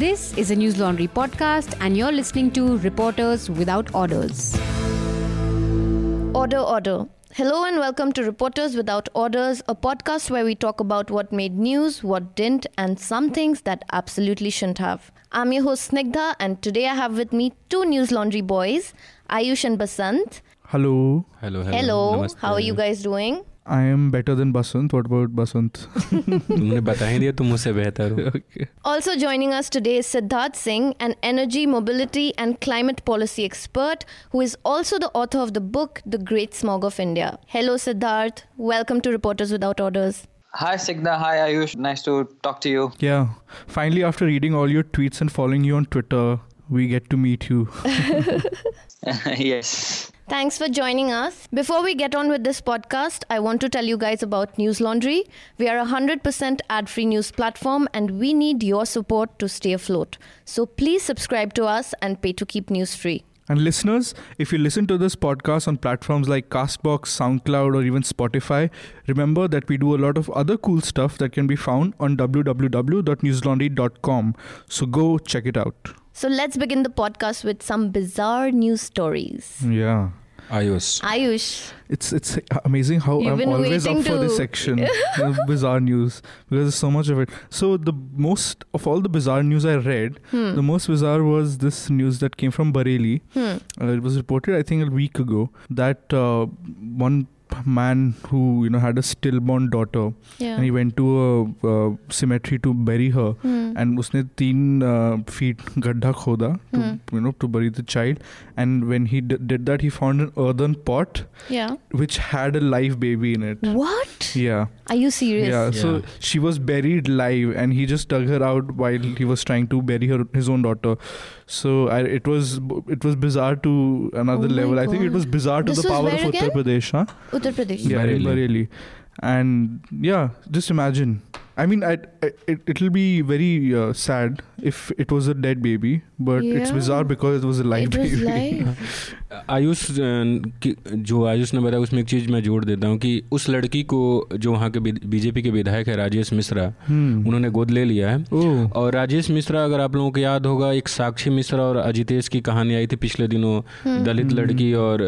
This is a Newslaundry podcast, and you're listening to Reporters Without Orders. Order, order. Hello and welcome to Reporters Without Orders, a podcast where we talk about what made news, what didn't, and some things that absolutely shouldn't have. I'm your host Snigdha, and today I have with me two Newslaundry boys, Ayush and Basant. Hello. Hello. Hello. hello. How are you guys doing? I am better than Basant what about Basant तुमने बता ही दिया तुम मुझसे बेहतर हो also joining us today is Siddharth Singh an energy mobility and climate policy expert who is also the author of the book the great smog of India hello Siddharth welcome to reporters without orders Hi Snigdha, hi Ayush, nice to talk to you. Yeah, finally, after reading all your tweets and following you on Twitter, we get to meet you. yes. Thanks for joining us. Before we get on with this podcast, I want to tell you guys about Newslaundry. We are a 100% ad free news platform and we need your support to stay afloat. So please subscribe to us and pay to keep news free. And listeners, if you listen to this podcast on platforms like Castbox, SoundCloud, or even Spotify, remember that we do a lot of other cool stuff that can be found on www.newslaundry.com. So go check it out. So let's begin the podcast with some bizarre news stories. Yeah. Ayush. Ayush. It's it's amazing how You've I'm always up for this section, bizarre news, because there's so much of it. So the most of all the bizarre news I read, hmm. the most bizarre was this news that came from Bareilly. Hmm. Uh, it was reported, I think, a week ago that uh, one man who you know had a stillborn daughter yeah. and he went to a, a cemetery to bury her mm. and usne teen uh, feet gadda khoda to mm. you know to bury the child and when he d- did that he found an earthen pot yeah which had a live baby in it what yeah are you serious yeah, yeah. so she was buried live and he just dug her out while he was trying to bury her his own daughter so I, it was it was bizarre to another oh level i think it was bizarre to this the power of again? uttar pradesh huh? Uttar Pradesh. yeah in Bareilly. Bareilly. and yeah just imagine i mean I, I, it, it'll be very uh, sad if it was a dead baby but it's bizarre because it was a live It was baby live. Ayush की- जो आयुष ने बताया उसमें एक चीज़ मैं जोड़ देता हूँ कि उस लड़की को जो वहाँ के बीजेपी के विधायक है राजेश मिश्रा Hmm. उन्होंने गोद ले लिया है। और राजेश मिश्रा अगर आप लोगों को याद होगा एक साक्षी मिश्रा और अजितेश की कहानी आई थी पिछले दिनों। हम्म। दलित लड़की और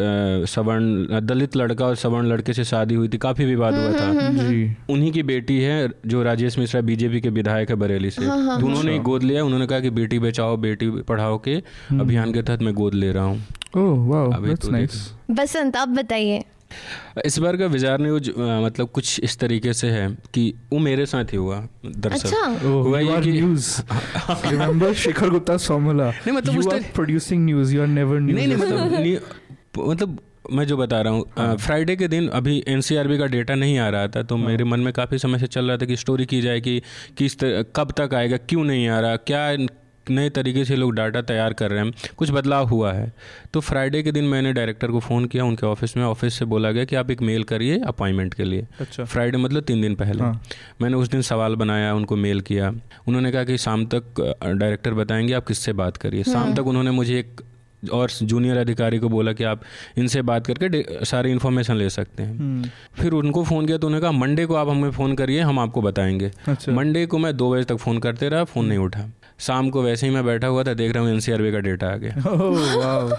सवर्ण दलित लड़का और सवर्ण लड़के से शादी हुई थी काफ़ी विवाद हुआ हम्म, था जी उन्हीं की बेटी है जो राजेश मिश्रा बीजेपी के विधायक है बरेली से। हाँ, हाँ, तो उन्होंने हाँ। गोद लिया उन्होंने कहा कि बेटी बचाओ बेटी पढ़ाओ के अभियान के तहत मैं गोद ले रहा हूँ। Oh तो बसंत आप बताइए। इस बार का विजार न्यूज़ मतलब कुछ इस तरीके से है कि वो मेरे साथ ही हुआ दरअसल। अच्छा। Oh, हुआ ये कि- news. Remember Shikhar Gupta's formula. नहीं, मतलब उस are तरह- producing news. You are never नहीं नहीं मतलब नहीं- मतलब मैं जो बता रहा हूँ फ्राइडे के दिन अभी एनसीआरबी का डेटा नहीं आ रहा था तो मेरे मन में काफ़ी समय से चल रहा था कि स्टोरी की जाए कि किस कब तक आएगा क्यों नहीं आ रहा क्या नए तरीके से लोग डाटा तैयार कर रहे हैं कुछ बदलाव हुआ है। तो फ्राइडे के दिन मैंने डायरेक्टर को फ़ोन किया उनके ऑफ़िस में ऑफ़िस से बोला गया कि आप एक मेल करिए अपॉइंटमेंट के लिए। अच्छा। फ्राइडे मतलब तीन दिन पहले। हाँ। मैंने उस दिन सवाल बनाया उनको मेल किया। उन्होंने कहा कि शाम तक डायरेक्टर बताएँगे आप किससे बात करिए। शाम तक उन्होंने मुझे एक और जूनियर अधिकारी को बोला कि आप इनसे बात करके सारी इन्फॉर्मेशन ले सकते हैं। हम्म, फिर उनको फ़ोन किया तो उन्होंने कहा मंडे को आप हमें फ़ोन करिए हम आपको बताएँगे। अच्छा। मंडे को मैं दो बजे तक फ़ोन करते रहा फ़ोन नहीं उठा। शाम को वैसे ही मैं बैठा हुआ था देख रहा हूँ एनसीआरबी का डेटा आ गया। oh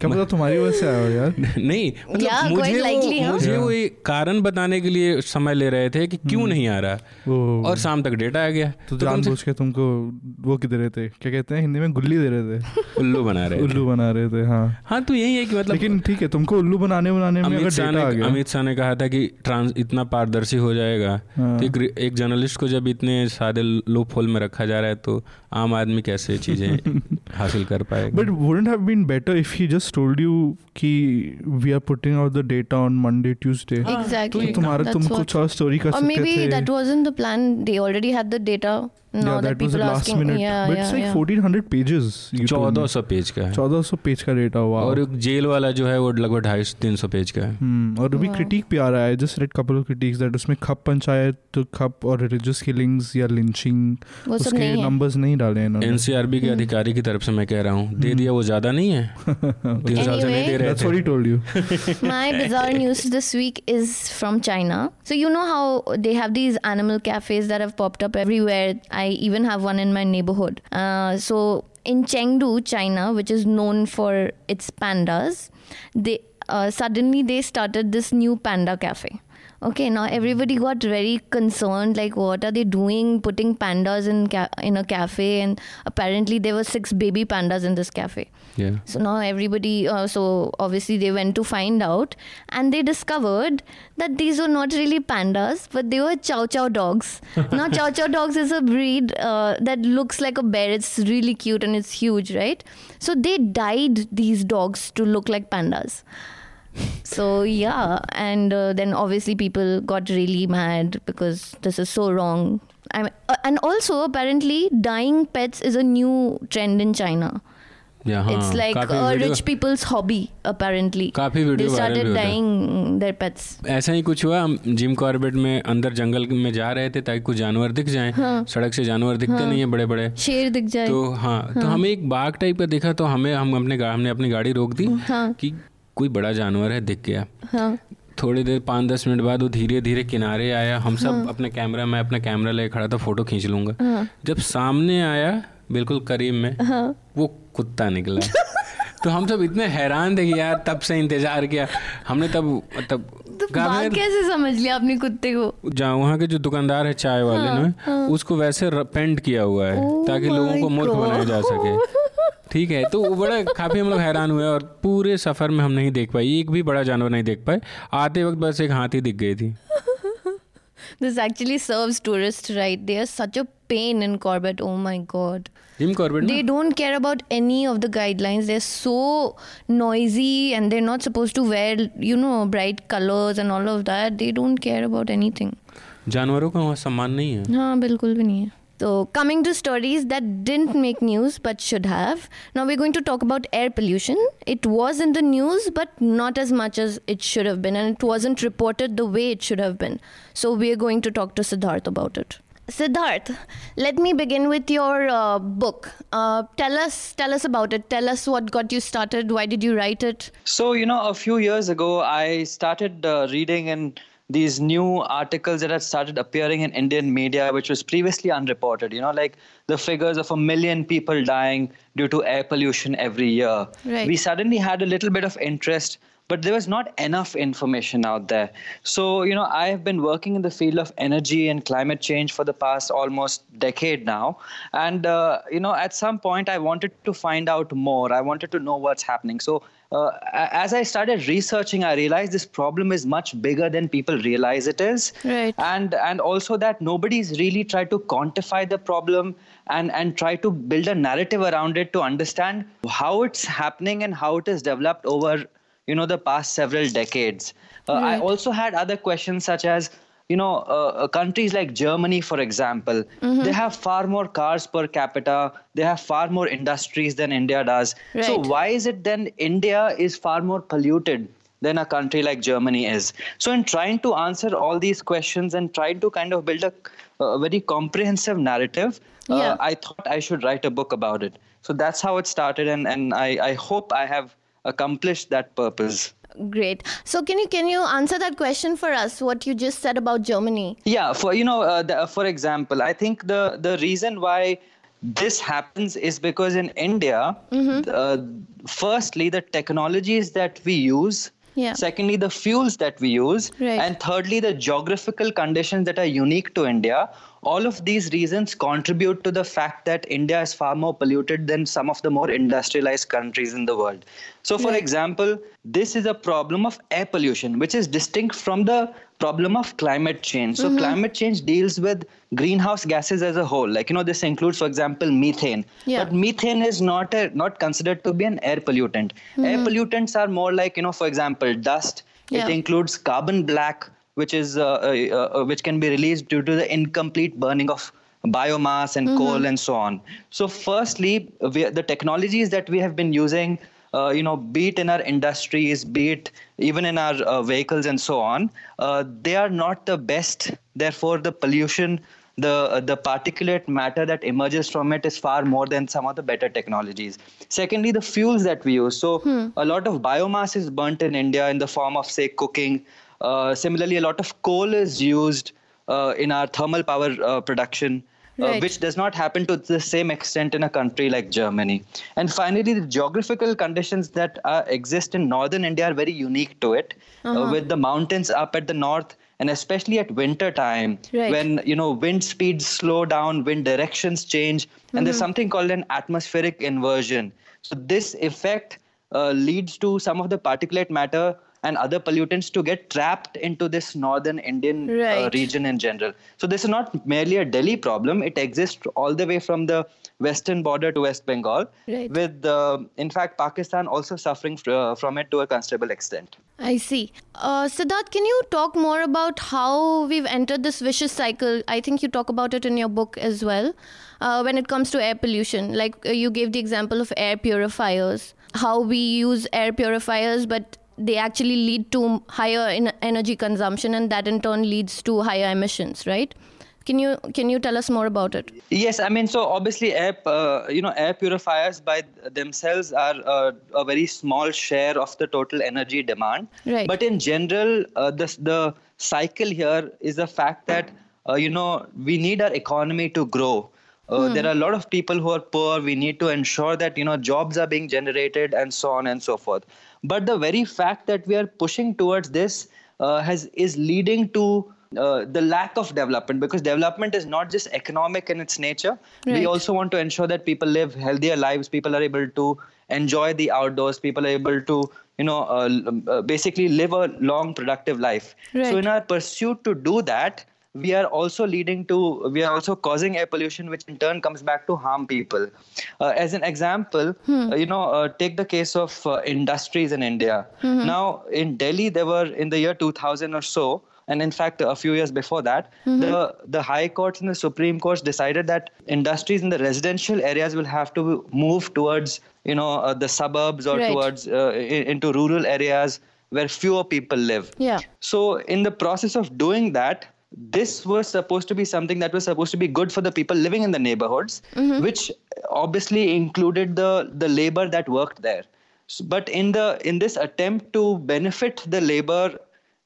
क्या पता तुम्हारी वजह से आया हो यार? नहीं मतलब Yeah, मुझे वो, हाँ। मुझे वो एक कारण बताने के लिए समय ले रहे थे कि क्यों नहीं आ रहा। ओ और शाम तक डेटा आ गया। तो तो जान बूझ के तुमको वो की दे रहे थे? क्या कहते हैं हिंदी में गुल्ली दे रहे थे? उल्लू बना रहे उल्लू बना रहे थे हाँ। हाँ तो यही है कि मतलब लेकिन ठीक है तुमको उल्लू बनाने बनाने में अमित अगर शाह डेटा आ ने गया। अमित शाह ने कहा था कि ट्रांस इतना पारदर्शी हो जाएगा। हाँ। तो एक, एक जर्नलिस्ट को जब इतने सादे लूप होल में रखा जा रहा है तो आम आदमी कैसे चीज़ें हासिल कर पाए but wouldn't have been better if he just told you कि we are putting out the data on Monday Tuesday exactly तो तुम्हारा तुम कुछ और स्टोरी कर सकते थे। Maybe that wasn't the plan they already had the data jail वाला जो है वो लगभग 250 300 पेज का है। और भी क्रिटिक भी आ रहा है। जस्ट रेड कपल ऑफ़ उसमें खप पंचायत खप और रिलीजियस किलिंग्स या लिंचिंग नंबर नंबर्स नहीं इन्होंने एनसीआरबी के हम्म। अधिकारी की तरफ से मैं कह रहा हूँ दे हम्म। दिया वो ज्यादा नहीं है तीन साल से नहीं दे रहे That's what थे he told you. My bizarre news this week is from China. So you know how they have these animal cafes that have popped up everywhere. I even have one in my neighborhood. Uh, so in Chengdu, China, which is known for its pandas, they uh, suddenly they started this new panda cafe. Okay, now everybody got very concerned. Like, what are they doing? Putting pandas in ca- in a cafe, and apparently there were six baby pandas in this cafe. Yeah. So now everybody, uh, so obviously they went to find out, and they discovered that these were not really pandas, but they were chow chow dogs. now chow chow dogs is a breed uh, that looks like a bear. It's really cute and it's huge, right? So they dyed these dogs to look like pandas. So yeah, and uh, then obviously people got really mad because this is so wrong. I mean, uh, and also apparently dyeing pets is a new trend in China. Yeah, हाँ, it's like a rich people's hobby apparently. काफ़ी video They started होता है। dyeing their pets. ऐसा ही कुछ हुआ हम Jim Corbett में अंदर जंगल में जा रहे थे ताकि कुछ जानवर दिख जाएँ हाँ। सड़क से जानवर दिखते नहीं है बड़े बड़े शेर दिख जाए तो हाँ तो हमें एक बाघ टाइप का दिखा तो हमें हम अपने हमने अपनी गाड़ी रोक दी हाँ। कि कोई बड़ा जानवर है दिख गया। हाँ। थोड़ी देर पाँच दस मिनट बाद वो धीरे धीरे किनारे आया। हम सब हाँ। अपने कैमरा मैं अपना कैमरा लेके खड़ा था फ़ोटो खींच लूँगा। हाँ। जब सामने आया बिल्कुल करीब में हाँ। वो कुत्ता निकला। तो हम सब इतने हैरान थे कि यार तब से इंतज़ार किया। हमने तब तब तो कहा कैसे समझ लिया अपने कुत्ते को? जहाँ वहाँ के जो दुकानदार है चाय वाले हाँ, ने हाँ। उसको वैसे पेंट किया हुआ है Oh ताकि लोगों को मूर्ख बनाया जा सके। ठीक है तो बड़ा काफ़ी हम लोग हैरान हुए और पूरे सफ़र में हम नहीं देख पाए एक भी बड़ा जानवर नहीं देख पाए। आते वक्त बस एक हाथी दिख गई थी। This actually serves tourist right there such a pain in Corbett oh my god Jim Corbett they don't care about any of the guidelines they are so noisy and they are not supposed to wear you know bright colours and all of that they don't care about anything जानवरों का वहाँ सम्मान नहीं है। हाँ बिल्कुल भी नहीं है। So, coming to stories that didn't make news but should have. Now, we're going to talk about air pollution. It was in the news, but not as much as it should have been, and it wasn't reported the way it should have been. So, we're going to talk to Siddharth about it. Siddharth, let me begin with your uh, book. Uh, tell us, tell us about it. Tell us what got you started. Why did you write it? So, you know, a few years ago, I started uh, reading in these new articles that had started appearing in Indian media, which was previously unreported. You know, like the figures of a million people dying due to air pollution every year. Right. We suddenly had a little bit of interest. But there was not enough information out there. So, you know, I have been working in the field of energy and climate change for the past almost decade now. And, uh, you know, at some point I wanted to find out more. I wanted to know what's happening. So, uh, as I started researching, I realized this problem is much bigger than people realize it is. Right. And and also that nobody's really tried to quantify the problem and and try to build a narrative around it to understand how it's happening and how it is developed over you know the past several decades. Uh, I also had other questions such as you know uh, uh, countries like Germany, for example, they have far more cars per capita. They have far more industries than India does. So why is it then India is far more polluted than a country like Germany is? So in trying to answer all these questions and trying to kind of build a, a very comprehensive narrative, Yeah. uh, I thought I should write a book about it. So that's how it started, and and I, I hope I have accomplished that purpose. Great. So, can you can you answer that question for us? What you just said about Germany? Yeah, for you know, uh, the, for example, I think the the reason why this happens is because in India, uh, firstly, the technologies that we use. Yeah. Secondly, the fuels that we use. Right. And thirdly, the geographical conditions that are unique to India. All of these reasons contribute to the fact that India is far more polluted than some of the more industrialized countries in the world. So, for example, this is a problem of air pollution, which is distinct from the problem of climate change. So, mm-hmm. climate change deals with greenhouse gases as a whole. Like, you know, this includes, for example, methane. Yeah. But methane is not a, not considered to be an air pollutant. Air mm-hmm. pollutants are more like, you know, for example, dust. Yeah. It includes carbon black, which is uh, uh, uh, which can be released due to the incomplete burning of biomass and coal and so on. So, firstly, we, the technologies that we have been using, uh, you know, be it in our industries, be it even in our uh, vehicles and so on, uh, they are not the best. Therefore, the pollution the the particulate matter that emerges from it is far more than some of the better technologies secondly the fuels that we use so a lot of biomass is burnt in india in the form of say cooking similarly a lot of coal is used uh, in our thermal power uh, production Right. which does not happen to the same extent in a country like Germany. And finally, the geographical conditions that uh, exist in northern India are very unique to it, uh, with the mountains up at the north. And especially at winter time, Right. when you know wind speeds slow down, wind directions change, and there's something called an atmospheric inversion. So this effect uh, leads to some of the particulate matter and other pollutants to get trapped into this northern Indian uh, region in general. So this is not merely a Delhi problem; it exists all the way from the western border to West Bengal, Right. with uh, in fact Pakistan also suffering fr- uh, from it to a considerable extent. I see. Uh, Siddharth, can you talk more about how we've entered this vicious cycle? I think you talk about it in your book as well. Uh, when it comes to air pollution, like uh, you gave the example of air purifiers, how we use air purifiers, but they actually lead to higher in energy consumption, and that in turn leads to higher emissions, right? Can you can you tell us more about it? Yes, I mean, so obviously, air, uh, you know, air purifiers by themselves are uh, a very small share of the total energy demand. Right. But in general, uh, the the cycle here is the fact that uh, you know we need our economy to grow. Uh, There are a lot of people who are poor. We need to ensure that you know jobs are being generated and so on and so forth. But the very fact that we are pushing towards this uh, has is leading to uh, the lack of development because development is not just economic in its nature. Right. We also want to ensure that people live healthier lives. People are able to enjoy the outdoors. People are able to you know uh, uh, basically live a long productive life. Right. So in our pursuit to do that. We are also leading to, we are also causing air pollution, which in turn comes back to harm people. Uh, as an example, uh, you know, uh, take the case of uh, industries in India. Now, in Delhi, there were in the year 2000 or so, and in fact, a few years before that, the, the High Courts and the Supreme Courts decided that industries in the residential areas will have to move towards, you know, uh, the suburbs or Right. towards uh, i- into rural areas where fewer people live. Yeah. So, in the process of doing that, this was supposed to be something that was supposed to be good for the people living in the neighborhoods, which obviously included the the labor that worked there. So, but in the in this attempt to benefit the labor,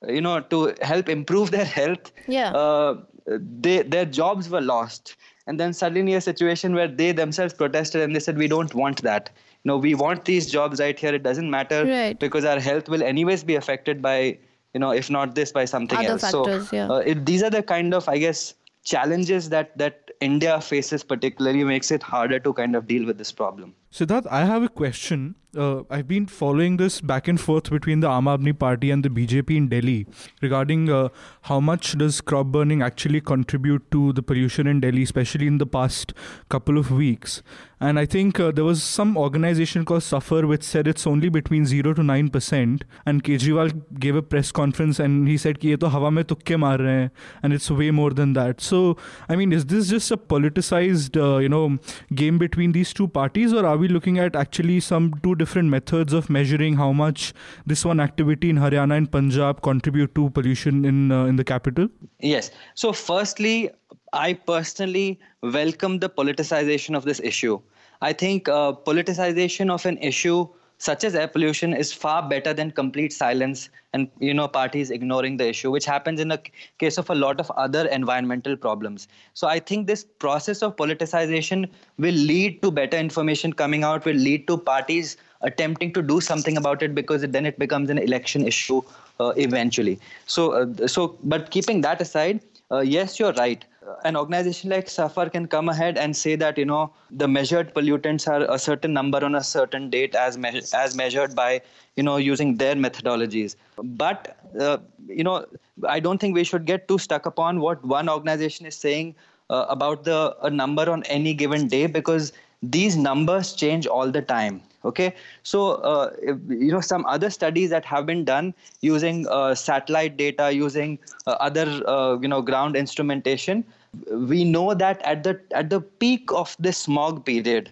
you know, to help improve their health, Yeah. uh, they their jobs were lost. And then suddenly a situation where they themselves protested and they said, "We don't want that. You know, we want these jobs right here. It doesn't matter Right. because our health will anyways be affected by you know if not this by something Other else factors, so yeah. uh, it, these are the kind of i guess challenges that that india faces particularly makes it harder to kind of deal with this problem Siddharth, I have a question. Uh, I've been following this back and forth between the Aam Aadmi Party and the BJP in Delhi regarding uh, how much does crop burning actually contribute to the pollution in Delhi, especially in the past couple of weeks. And I think uh, there was some organization called Safar which said it's only between zero to nine percent. And Kejriwal gave a press conference and he said, "Ye to hawa mein tukke maar rahe hain," and it's way more than that. So, I mean, is this just a politicized, uh, you know, game between these two parties, or are we looking at actually some two different methods of measuring how much this one activity in Haryana and Punjab contribute to pollution in uh, in the capital? yes so firstly i personally welcome the politicization of this issue i think uh, politicization of an issue such as air pollution is far better than complete silence and you know parties ignoring the issue which happens in the case of a lot of other environmental problems. So i think this process of politicization will lead to better information coming out will lead to parties attempting to do something about it because then it becomes an election issue uh, eventually. So uh, so but keeping that aside uh, yes you're right an organization like Safar can come ahead and say that you know the measured pollutants are a certain number on a certain date as me- as measured by you know using their methodologies. But uh, you know I don't think we should get too stuck upon what one organization is saying uh, about the a number on any given day because these numbers change all the time okay? So uh, you know some other studies that have been done using uh, satellite data using uh, other uh, you know ground instrumentation we know that at the at the peak of this smog period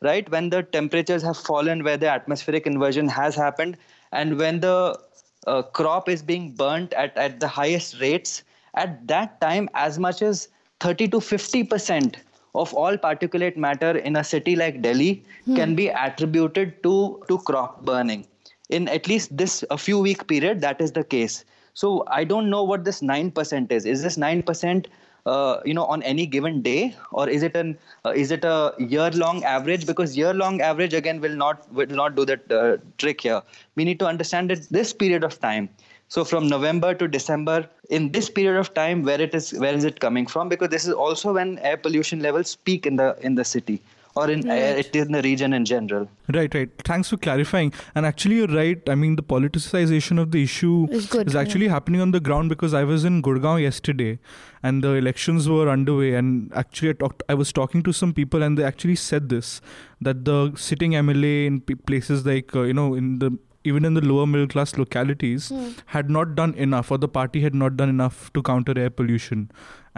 right when the temperatures have fallen where the atmospheric inversion has happened and when the uh, crop is being burnt at, at the highest rates at that time as much as 30 to 50 percent of all particulate matter in a city like delhi can be attributed to to crop burning. In at least this a few week period that is the case. So i don't know what this 9% is. Is this 9% uh, you know on any given day? Or is it an uh, is it a year long average? Because year long average again will not will not do that uh, trick here. We need to understand that this period of time so from november to december in this period of time where it is where is it coming from because this is also when air pollution levels peak in the in the city or in uh, Right. it is in the region in general Right, right. Thanks for clarifying. And actually, you're right. I mean, the politicization of the issue Is good, is yeah. actually happening on the ground because I was in Gurgaon yesterday, and the elections were underway. And actually, I talked. I was talking to some people, and they actually said this that the sitting MLA in p- places like uh, you know in the even in the lower middle class localities Hmm. had not done enough, or the party had not done enough to counter air pollution.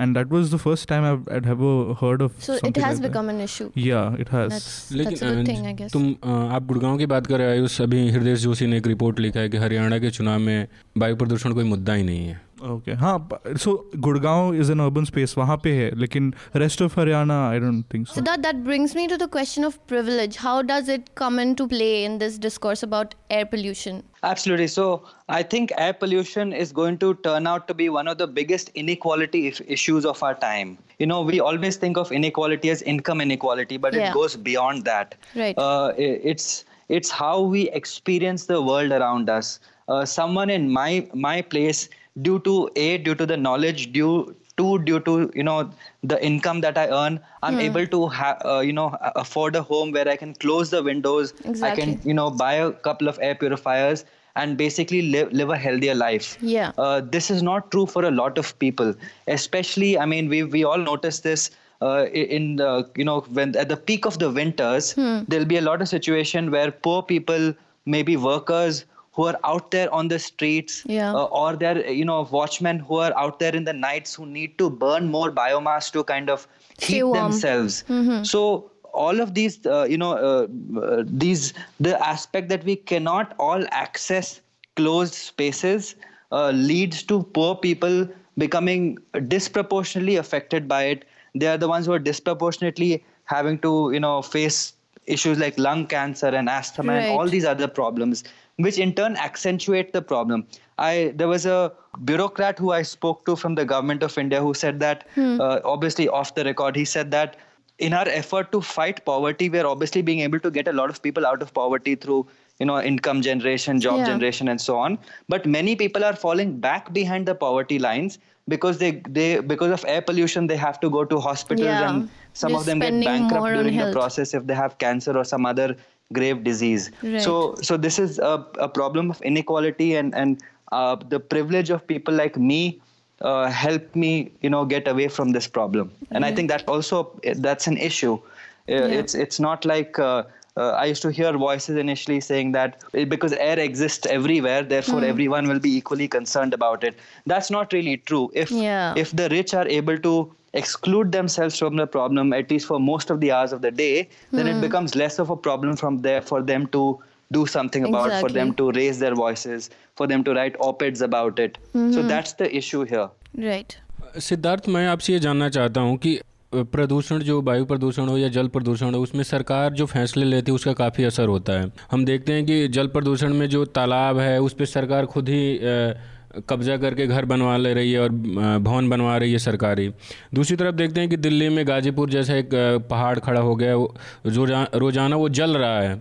And that was the first time I've, I'd ever heard of. So it has like become that. an issue. Yeah, it has. That's that's a good thing, I guess. तुम अ, आप गुड़गांव की बात कर रहे हो अभी हृदय जोशी ने एक रिपोर्ट लिखा है कि हरियाणा के चुनाव में वायु प्रदूषण कोई मुद्दा ही नहीं है ओके हाँ so Gurgaon is an urban space वहाँ पे है लेकिन rest of Haryana I don't think So so that that brings me to the question of privilege. How does it come into play in this discourse about air pollution? Absolutely. So I think air pollution is going to turn out to be one of the biggest inequality if- issues of our time. You know, we always think of inequality as income inequality, but Yeah. it goes beyond that. Right. Uh, i- it's it's how we experience the world around us. Uh, someone in my my place, due to a due to the knowledge, due to due to you know the income that I earn, I'm able to ha- uh, you know afford a home where I can close the windows. exactly. I can you know buy a couple of air purifiers and basically live, live a healthier life Yeah. uh, this is not true for a lot of people especially i mean we we all notice this uh, in the, you know when at the peak of the winters there'll be a lot of situation where poor people maybe workers who are out there on the streets Yeah. uh, or they're you know watchmen who are out there in the nights who need to burn more biomass to kind of heat themselves. So all of these uh, you know uh, uh, these the aspect that we cannot all access closed spaces uh, leads to poor people becoming disproportionately affected by it. They are the ones who are disproportionately having to you know face issues like lung cancer and asthma and all these other problems which in turn accentuate the problem i there was a bureaucrat who i spoke to from the government of india who said that uh, obviously off the record he said that in our effort to fight poverty we are obviously being able to get a lot of people out of poverty through you know income generation job Yeah. generation and so on but many people are falling back behind the poverty lines because they they because of air pollution they have to go to hospitals Yeah. and some They're of them get bankrupt during the health. process if they have cancer or some other grave disease Right. so so this is a, a problem of inequality and and uh, the privilege of people like me uh, help me you know get away from this problem and i think that also that's an issue Uh, Yeah. it's it's not like uh, uh, I used to hear voices initially saying that eh, because air exists everywhere, therefore Hmm. everyone will be equally concerned about it. That's not really true. If Yeah. if the rich are able to exclude themselves from the problem at least for most of the hours of the day, then Hmm. it becomes less of a problem from there for them to do something about, for them Exactly. to raise their voices, for them to write op-eds about it. Mm-hmm. So that's the issue here. Right. Siddharth मैं आपसे ये जानना चाहता हूँ कि अ, प्रदूषण जो वायु प्रदूषण हो या जल प्रदूषण हो, उसमें सरकार जो फैसले लेती है, उसका काफ़ी असर होता है। हम देखते हैं कि जल प्रदूषण में जो तालाब है, उस पर सरकार खुद ही कब्जा करके घर बनवा ले रही है और भवन बनवा रही है सरकारी। दूसरी तरफ़ देखते हैं कि दिल्ली में गाजीपुर जैसा एक पहाड़ खड़ा हो गया है जो रोज़ाना वो जल रहा है।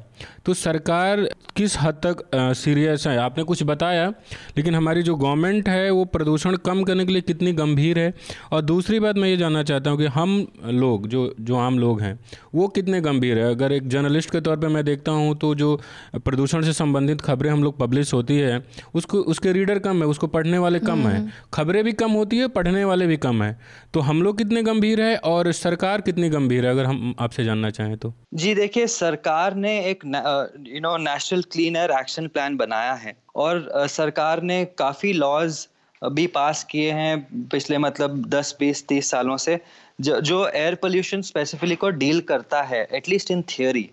तो सरकार किस हद तक सीरियस है? आपने कुछ बताया लेकिन हमारी जो गवर्नमेंट है वो प्रदूषण कम करने के लिए कितनी गंभीर है? और दूसरी बात मैं ये जानना चाहता हूँ कि हम लोग जो जो आम लोग हैं वो कितने गंभीर है? अगर एक जर्नलिस्ट के तौर पे मैं देखता हूँ तो जो प्रदूषण से संबंधित खबरें हम लोग पब्लिश होती है उसको उसके रीडर कम है उसको पढ़ने वाले कम हैं। खबरें भी कम होती है पढ़ने वाले भी कम हैं। तो हम लोग कितने गंभीर है और सरकार कितनी गंभीर है अगर हम आपसे जानना चाहें तो? जी देखिए सरकार ने एक you know national clean air action plan बनाया है। और अ, सरकार ने काफ़ी लॉज भी पास किए हैं पिछले मतलब 10 20 30 सालों से जो जो एयर पोल्यूशन स्पेसिफिकली को डील करता है at least in theory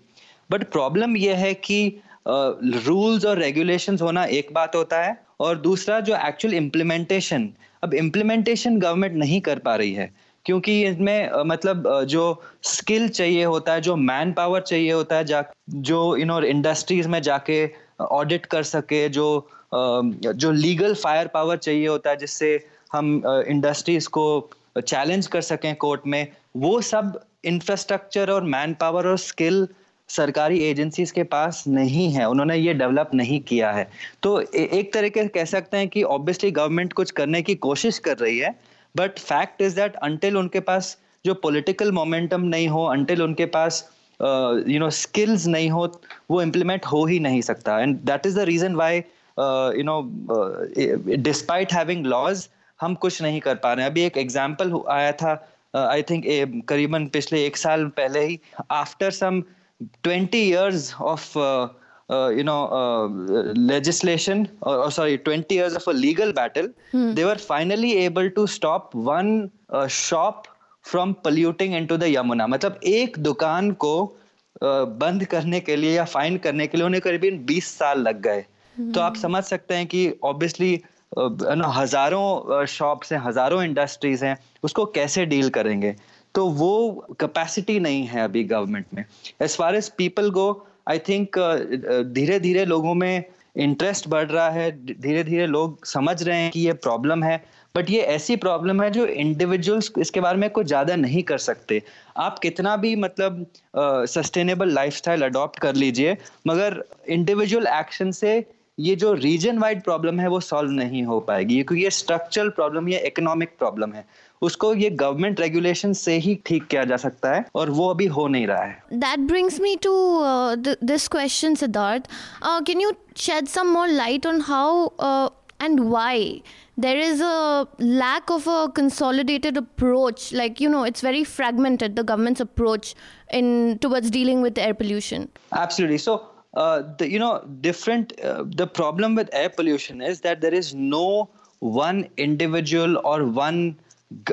but problem यह है कि रूल्स और रेगुलेशंस होना एक बात होता है और दूसरा जो एक्चुअल इम्प्लीमेंटेशन अब इम्प्लीमेंटेशन गवर्नमेंट नहीं कर पा रही है। क्योंकि इसमें मतलब जो स्किल चाहिए होता है, जो मैन पावर चाहिए होता है जा जो यू नो इंडस्ट्रीज़ में जाके ऑडिट कर सके, जो जो लीगल फायर पावर चाहिए होता है, जिससे हम इंडस्ट्रीज़ को चैलेंज कर सकें कोर्ट में, वो सब इंफ्रास्ट्रक्चर और मैन पावर और स्किल सरकारी एजेंसीज के पास नहीं है। उन्होंने ये डेवलप नहीं किया है। तो एक तरीके से कह सकते हैं कि ऑब्वियसली गवर्नमेंट कुछ करने की कोशिश कर रही है but fact is that until उनके पास जो पॉलिटिकल मोमेंटम नहीं हो अंटिल उनके पास यू नो स्किल्स नहीं हो वो इम्प्लीमेंट हो ही नहीं सकता। And that is the reason why you know despite having laws हम कुछ नहीं कर पा रहे अभी एक एग्ज़ाम्पल आया था आई uh, थिंक करीबन पिछले एक साल पहले ही after some 20 years of uh, uh, you know uh, legislation or, or, sorry 20 years of a legal battle hmm. they were finally able to stop one uh, shop from polluting into the yamuna मतलब एक दुकान को बंद करने के लिए या fine करने के लिए उन्हें करीबन 20 साल लग गए hmm. तो आप समझ सकते हैं कि ऑब्वियसली हज़ारों शॉप्स हैं हज़ारों इंडस्ट्रीज़ हैं उसको कैसे डील करेंगे तो वो कैपेसिटी नहीं है अभी गवर्नमेंट में as far as people go I think धीरे धीरे लोगों में इंटरेस्ट बढ़ रहा है धीरे धीरे लोग समझ रहे हैं कि ये प्रॉब्लम है बट ये ऐसी प्रॉब्लम है जो इंडिविजुअल्स इसके बारे में कुछ ज़्यादा नहीं कर सकते। आप कितना भी मतलब सस्टेनेबल लाइफ स्टाइल अडॉप्ट कर लीजिए, मगर इंडिविजुअल एक्शन से ये जो रीजन वाइड प्रॉब्लम है वो सॉल्व नहीं हो पाएगी, क्योंकि ये स्ट्रक्चरल प्रॉब्लम ये इकोनॉमिक प्रॉब्लम है। That brings me to uh, this question, Siddharth. Uh, can you shed some more light on how uh, and why there is a lack of a consolidated approach? Like you know it's very fragmented the government's approach in towards dealing with air pollution. Absolutely. So you know different the problem with air pollution is that there is no one individual or one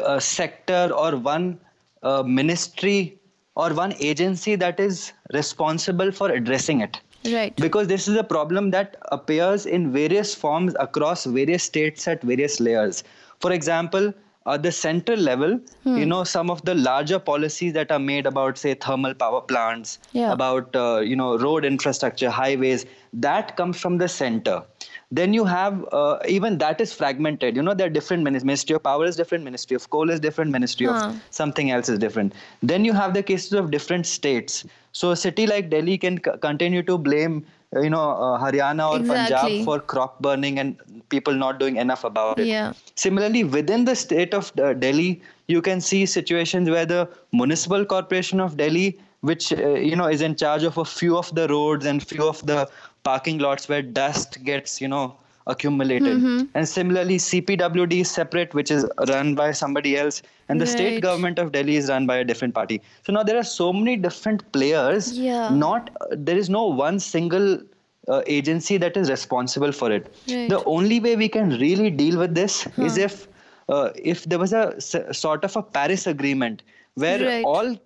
uh, sector or one uh, ministry or one agency that is responsible for addressing it right because this is a problem that appears in various forms across various states at various layers for example at the central level hmm. you know some of the larger policies that are made about say thermal power plants yeah. about uh, you know road infrastructure highways that comes from the center then you have uh, even that is fragmented you know there are different ministry of power is different ministry of coal is different ministry huh. of something else is different then you have the cases of different states so a city like delhi can c- continue to blame uh, you know uh, haryana or exactly. punjab for crop burning and people not doing enough about it yeah. similarly within the state of uh, delhi you can see situations where the municipal corporation of delhi which uh, you know is in charge of a few of the roads and few of the parking lots where dust gets you know accumulated mm-hmm. and similarly cpwd is separate which is run by somebody else and the right. state government of delhi is run by a different party so now there are so many different players yeah. not uh, there is no one single uh, agency that is responsible for it right. the only way we can really deal with this huh. is if uh, if there was a s- sort of a paris agreement where right. all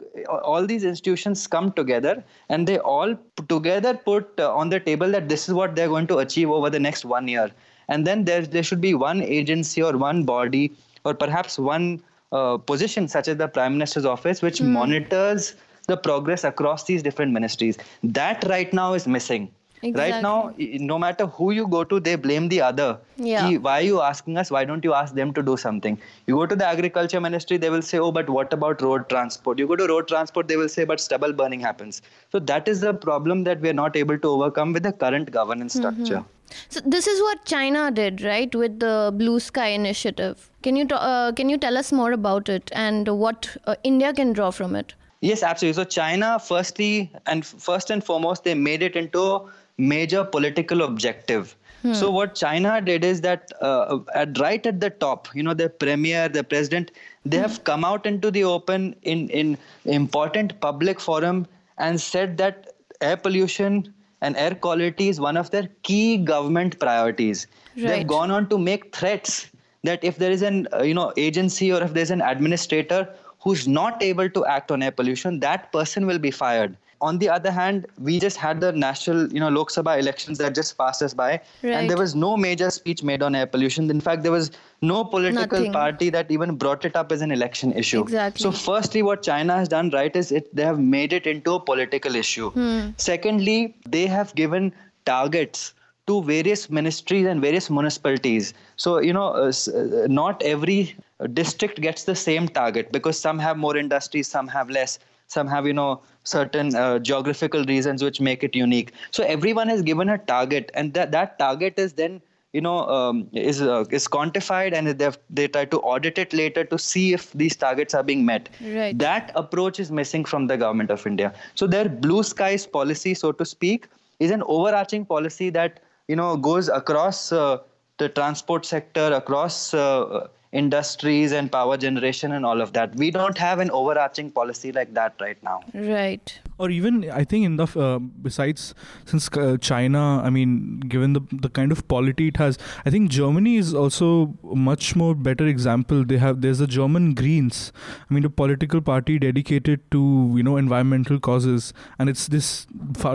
all these institutions come together and they all together put uh, on the table that this is what they're going to achieve over the next one year and then there there should be one agency or one body or perhaps one uh, position such as the prime minister's office which mm. monitors the progress across these different ministries that right now is missing Exactly. Right now, no matter who you go to, they blame the other. Yeah. why are you asking us? Why don't you ask them to do something? You go to the agriculture ministry, they will say, oh, but what about road transport? You go to road transport, they will say, but stubble burning happens. So that is the problem that we are not able to overcome with the current governance mm-hmm. structure. So this is what China did, right, with the Blue Sky Initiative. Can you uh, can you tell us more about it and what uh, India can draw from it? Yes, absolutely. So China, firstly and first and foremost, they made it into major political objective. Hmm. So what China did is that uh, at right at the top, you know, the premier, the president, they hmm. have come out into the open in in important public forum and said that air pollution and air quality is one of their key government priorities. Right. They've gone on to make threats that if there is an uh, you know agency or if there's an administrator who's not able to act on air pollution, that person will be fired on the other hand, we just had the national, you know, Lok Sabha elections that just passed us by, right. and there was no major speech made on air pollution. In fact, there was no political Nothing. party that even brought it up as an election issue. Exactly. So, firstly, what China has done right is it they have made it into a political issue. Hmm. Secondly, they have given targets to various ministries and various municipalities. So, you know, uh, uh, not every district gets the same target because some have more industries, some have less, some have, you know, certain uh, geographical reasons which make it unique. So, everyone has given a target, and that, that target is then you know um, is uh, is quantified and they they try to audit it later to see if these targets are being met right. that approach is missing from the government of india so their blue skies policy so to speak is an overarching policy that you know goes across uh, the transport sector across uh, industries and power generation and all of that. We don't have an overarching policy like that right now. Right. Or even I think in the uh, besides since uh, China, I mean, given the the kind of polity it has, I think Germany is also a much more better example. They have there's a German Greens, I mean, a political party dedicated to you know environmental causes, and it's this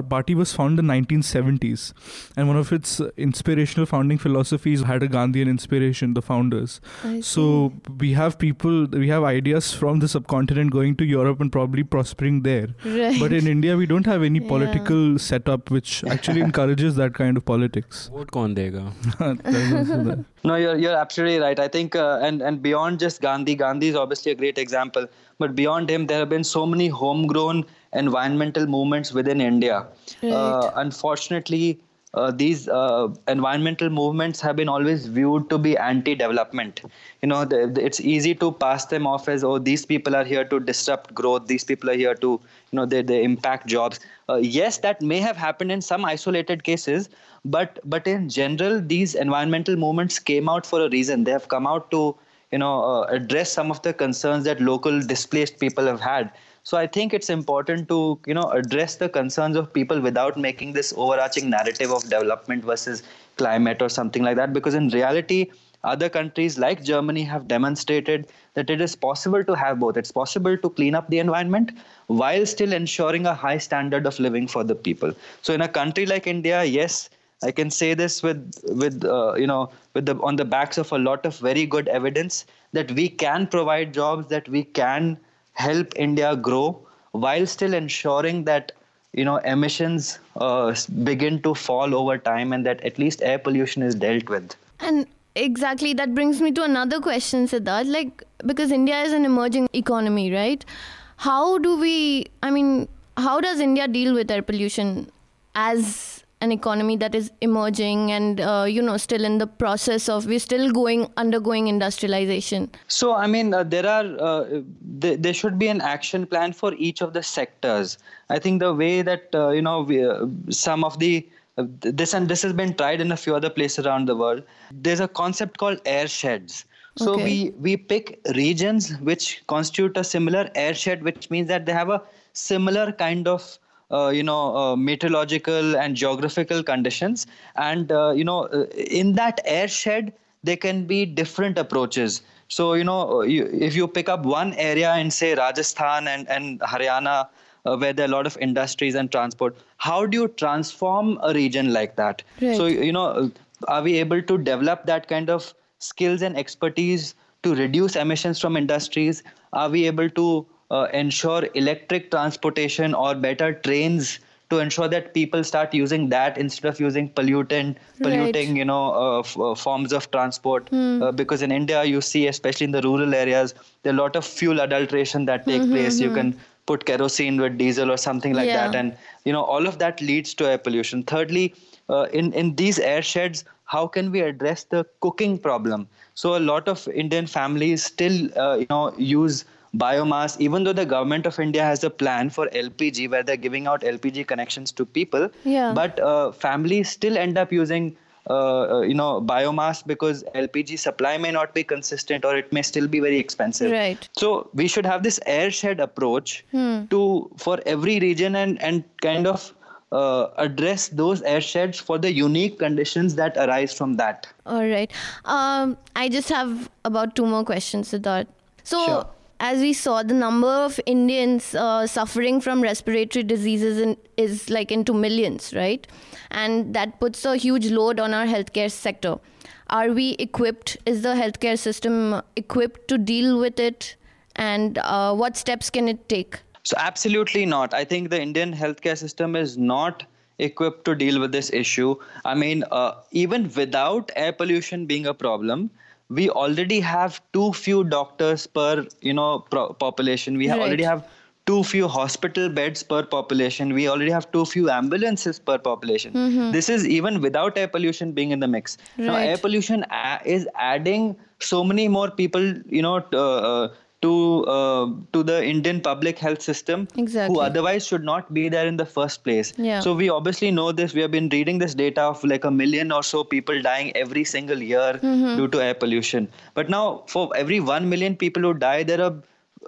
party was founded in the 1970s, and one of its inspirational founding philosophies had a Gandhian inspiration. The founders, so we have people, we have ideas from the subcontinent going to Europe and probably prospering there, right. but in India, we don't have any yeah. political setup which actually encourages that kind of politics. Vote kaun dega? no, you're you're absolutely right. I think, uh, and and beyond just Gandhi, Gandhi is obviously a great example. But beyond him, there have been so many homegrown environmental movements within India. Right. Uh, unfortunately, uh, these uh, environmental movements have been always viewed to be anti-development. You know, the, the, it's easy to pass them off as, oh, these people are here to disrupt growth. These people are here to, you know, they, they impact jobs. Uh, yes, that may have happened in some isolated cases, but but in general, these environmental movements came out for a reason. They have come out to, you know, uh, address some of the concerns that local displaced people have had so I think it's important to you know address the concerns of people without making this overarching narrative of development versus climate or something like that. Because in reality, other countries like Germany have demonstrated that it is possible to have both. It's possible to clean up the environment while still ensuring a high standard of living for the people. So in a country like India, yes, I can say this with with uh, you know with the on the backs of a lot of very good evidence that we can provide jobs, that we can help India grow while still ensuring that you know emissions uh, begin to fall over time and that at least air pollution is dealt with. And exactly that brings me to another question, Siddharth. Like because India is an emerging economy, right? How do we? I mean, how does India deal with air pollution as an economy that is emerging and uh, you know still in the process of we're still going undergoing industrialization. So i mean uh, there are uh, th- there should be an action plan for each of the sectors. I think the way that uh, you know we, uh, some of the uh, this and this has been tried in a few other places around the world. There's a concept called air sheds. So okay. we we pick regions which constitute a similar air shed which means that they have a similar kind of uh, you know uh, meteorological and geographical conditions. And uh, you know uh, in that airshed there can be different approaches. So you know uh, you, if you pick up one area in say rajasthan and, and haryana uh, where there are a lot of industries and transport how do you transform a region like that? Right. so you know are we able to develop that kind of skills and expertise to reduce emissions from industries? Are we able to uh, ensure electric transportation or better trains to ensure that people start using that instead of using pollutant polluting right. you know uh, f- uh, forms of transport mm. uh, because in india you see especially in the rural areas there are a lot of fuel adulteration that take mm-hmm, place you hmm. can put kerosene with diesel or something like yeah. that and you know all of that leads to air pollution thirdly uh, in in these air sheds how can we address the cooking problem so a lot of indian families still uh, you know use biomass, even though the government of India has a plan for LPG where they're giving out LPG connections to people, yeah. but uh, families still end up using. Uh, uh you know biomass because lpg supply may not be consistent or it may still be very expensive right so we should have this airshed approach hmm. to for every region and and kind of uh, address those airsheds for the unique conditions that arise from that all right um, i just have about two more questions siddharth so sure as we saw, the number of Indians uh, suffering from respiratory diseases in, is like into millions, right? And that puts a huge load on our healthcare sector. Are we equipped? Is the healthcare system equipped to deal with it? And uh, what steps can it take? So, absolutely not. I think the Indian healthcare system is not equipped to deal with this issue. I mean, uh, even without air pollution being a problem, we already have too few doctors per you know pro- population. We Right. already have too few hospital beds per population. We already have too few ambulances per population. This is even without air pollution being in the mix. Now, Mm-hmm. Air pollution a- is adding so many more people, you know, t- uh, uh, to uh, to the Indian public health system Exactly. who otherwise should not be there in the first place. Yeah. So we obviously know this. We have been reading this data of like a million or so people dying every single year Mm-hmm. due to air pollution. But now, for every one million people who die, there are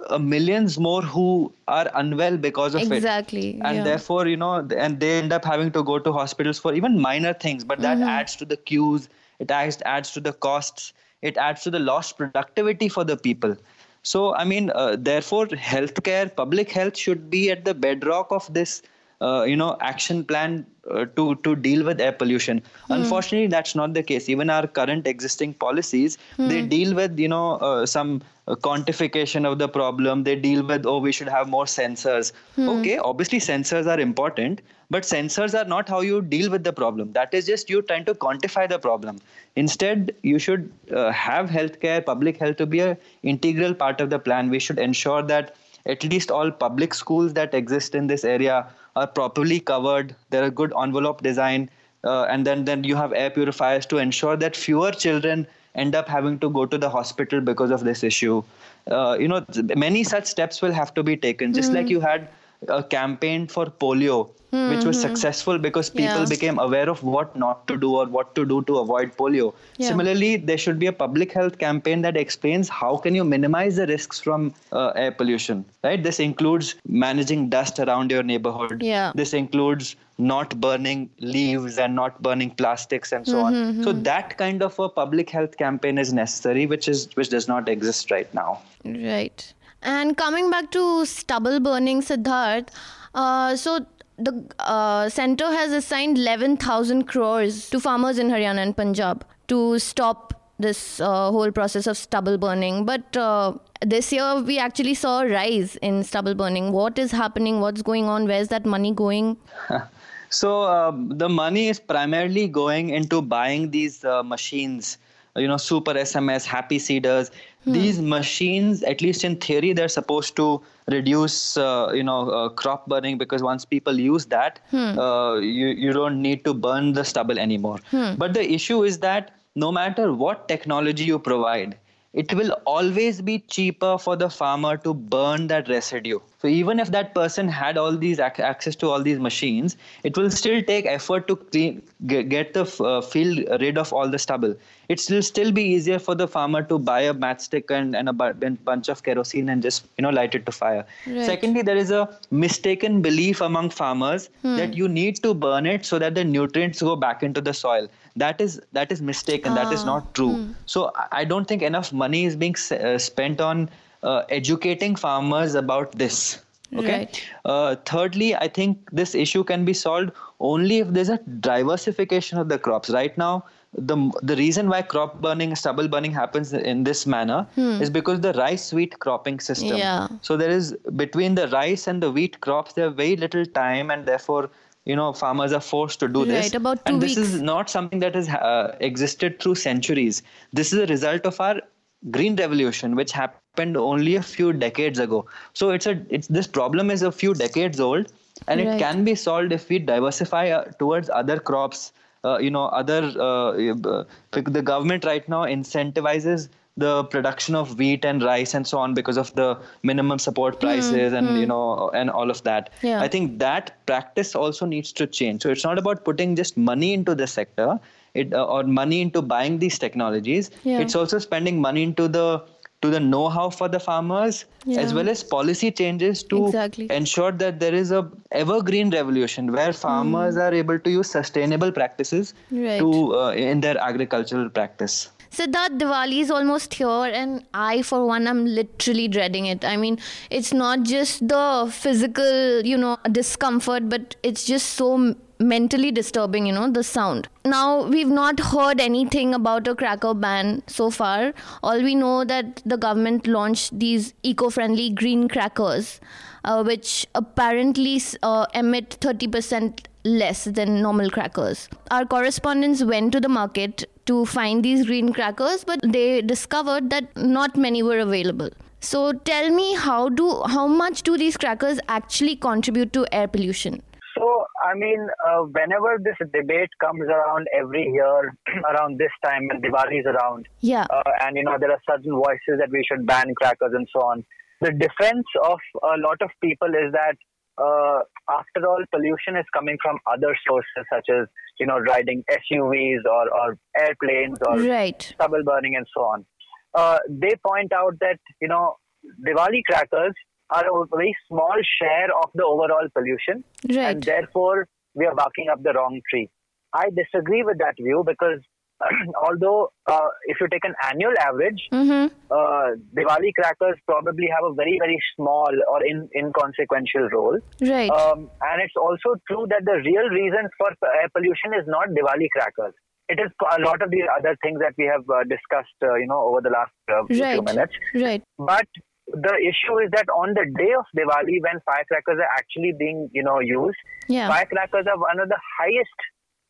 uh, millions more who are unwell because of it Exactly, and yeah. therefore you know and they end up having to go to hospitals for even minor things but Mm-hmm. that adds to the queues it adds, adds to the costs it adds to the lost productivity for the people so i mean uh, therefore healthcare public health should be at the bedrock of this uh, you know action plan uh, to to deal with air pollution. Unfortunately that's not the case. Even our current existing policies they deal with you know uh, some uh, quantification of the problem. They deal with oh we should have more sensors. Okay obviously sensors are important but sensors are not how you deal with the problem. That is just you trying to quantify the problem. Instead you should uh, have healthcare public health to be a integral part of the plan. We should ensure that at least all public schools that exist in this area are properly covered there are good envelope design uh, and then then you have air purifiers to ensure that fewer children end up having to go to the hospital because of this issue. Uh, you know many such steps will have to be taken. Just like you had a campaign for polio which was successful because people Yeah. became aware of what not to do or what to do to avoid polio Yeah. similarly there should be a public health campaign that explains how can you minimize the risks from uh, air pollution right this includes managing dust around your neighborhood Yeah. this includes not burning leaves and not burning plastics and so Mm-hmm, on so that kind of a public health campaign is necessary which is which does not exist right now Right. And coming back to stubble burning, Siddharth, uh, so the uh, center has assigned 11,000 crores to farmers in Haryana and Punjab to stop this uh, whole process of stubble burning. But uh, this year we actually saw a rise in stubble burning. What is happening? What's going on? Where's that money going? So um, the money is primarily going into buying these uh, machines, you know, super SMS, happy seeders. These machines, at least in theory, they're supposed to reduce, uh, you know, uh, crop burning because once people use that, uh, you you don't need to burn the stubble anymore. But the issue is that no matter what technology you provide, it will always be cheaper for the farmer to burn that residue. So even if that person had all these ac- access to all these machines, it will still take effort to clean, get, get the f- uh, field rid of all the stubble. It will still be easier for the farmer to buy a matchstick and, and a bu- bun- bunch of kerosene and just you know light it to fire. Right. Secondly, there is a mistaken belief among farmers that you need to burn it so that the nutrients go back into the soil. That is that is mistaken. that is not true. So I- I don't think enough money is being s- uh, spent on uh, educating farmers about this. Okay. Right. Uh, thirdly, I think this issue can be solved only if there's a diversification of the crops. Right now, the the reason why crop burning, stubble burning happens in this manner is because the rice wheat cropping system. Yeah. So there is between the rice and the wheat crops, there are very little time, and therefore, you know, farmers are forced to do this. Right, about two and this weeks. is not something that has uh, existed through centuries. This is a result of our green revolution, which happened only a few decades ago. So it's a it's this problem is a few decades old, and Right. it can be solved if we diversify uh, towards other crops. Uh, you know, other uh, uh, the government right now incentivizes the production of wheat and rice and so on because of the minimum support prices and you know and all of that Hmm, Yeah. i think that practice also needs to change so it's not about putting just money into the sector it uh, or money into buying these technologies Yeah. it's also spending money into the to the know-how for the farmers as well as policy changes to Exactly. ensure that there is a evergreen revolution where farmers are able to use sustainable practices. Right. to uh, in their agricultural practice Siddharth, Diwali is almost here, and I, for one, I'm literally dreading it. I mean, it's not just the physical, you know, discomfort, but it's just so mentally disturbing, you know, the sound. Now, we've not heard anything about a cracker ban so far. All we know that the government launched these eco-friendly green crackers, uh, which apparently uh, emit 30% less than normal crackers. Our correspondents went to the market to find these green crackers, but they discovered that not many were available. So tell me how do how much do these crackers actually contribute to air pollution? So, I mean, uh, whenever this debate comes around every year, around this time when Diwali is around, yeah, uh, and you know there are certain voices that we should ban crackers and so on. The defense of a lot of people is that uh, after all, pollution is coming from other sources such as you know riding SUVs or, or airplanes or right. stubble burning and so on. Uh, they point out that you know Diwali crackers are a very small share of the overall pollution, right. and therefore we are barking up the wrong tree. I disagree with that view because although uh, if you take an annual average, mm-hmm. uh, Diwali crackers probably have a very very small or in, inconsequential role. Right. Um, and it's also true that the real reason for air pollution is not Diwali crackers. It is a lot of the other things that we have uh, discussed, uh, you know, over the last uh, right. few minutes. Right. But the issue is that on the day of Diwali, when firecrackers are actually being, you know, used, yeah. firecrackers are one of the highest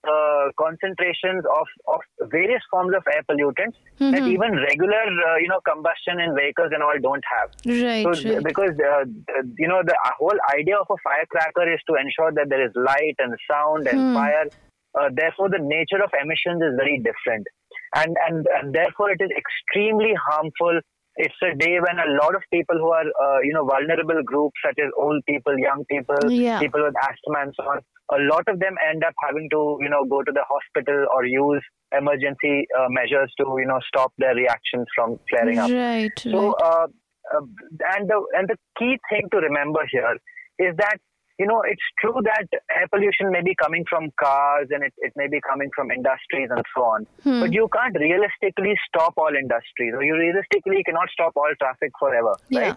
uh, concentrations of, of various forms of air pollutants mm-hmm. that even regular, uh, you know, combustion in vehicles and all don't have. Right. So, right. because uh, you know the whole idea of a firecracker is to ensure that there is light and sound and Hmm. fire. Uh, therefore, the nature of emissions is very different, and, and and therefore it is extremely harmful. It's a day when a lot of people who are uh, you know vulnerable groups such as old people, young people, Yeah. people with asthma and so on. A lot of them end up having to you know go to the hospital or use emergency uh, measures to you know stop their reactions from flaring up. Right. So, right. uh, uh, and the and the key thing to remember here is that you know it's true that air pollution may be coming from cars and it, it may be coming from industries and so on, Hmm. but you can't realistically stop all industries, or you realistically cannot stop all traffic forever, Yeah. right?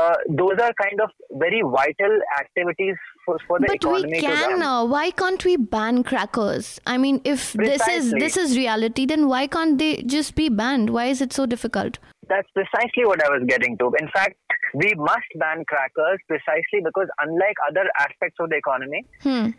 Uh, those are kind of very vital activities for, for the but economy we can. Uh, why can't we ban crackers? I mean, if this is this is reality, then why can't they just be banned? Why is it so difficult? That's precisely what I was getting to. In fact, we must ban crackers precisely because, unlike other aspects of the economy, Hmm.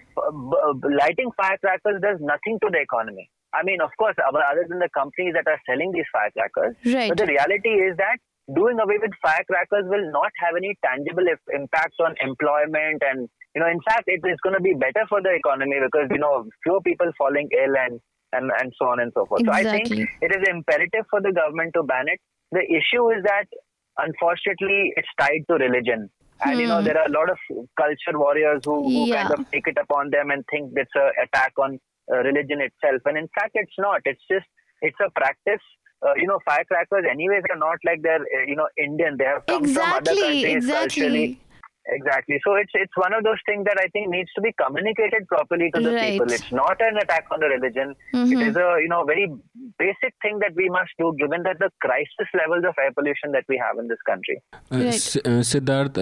lighting firecrackers does nothing to the economy. I mean, of course, other other than the companies that are selling these firecrackers, Right. but the reality is that doing away with firecrackers will not have any tangible if- impact on employment and you know in fact it is going to be better for the economy because you know fewer people falling ill and and, and so on and so forth so i think it is imperative for the government to ban it the issue is that unfortunately it's tied to religion and you know Hmm. there are a lot of culture warriors who, who Yeah. kind of take it upon them and think it's an attack on uh, religion itself and in fact it's not it's just it's a practice uh, you know firecrackers anyways are not like they're uh, you know indian they have come from other Exactly. countries culturally Exactly. so it's it's one of those things that i think needs to be communicated properly to the Right. people it's not an attack on the religion Mhm. it is a you know very basic thing that we must do given that the crisis levels of air pollution that we have in this country Right. Uh, Siddharth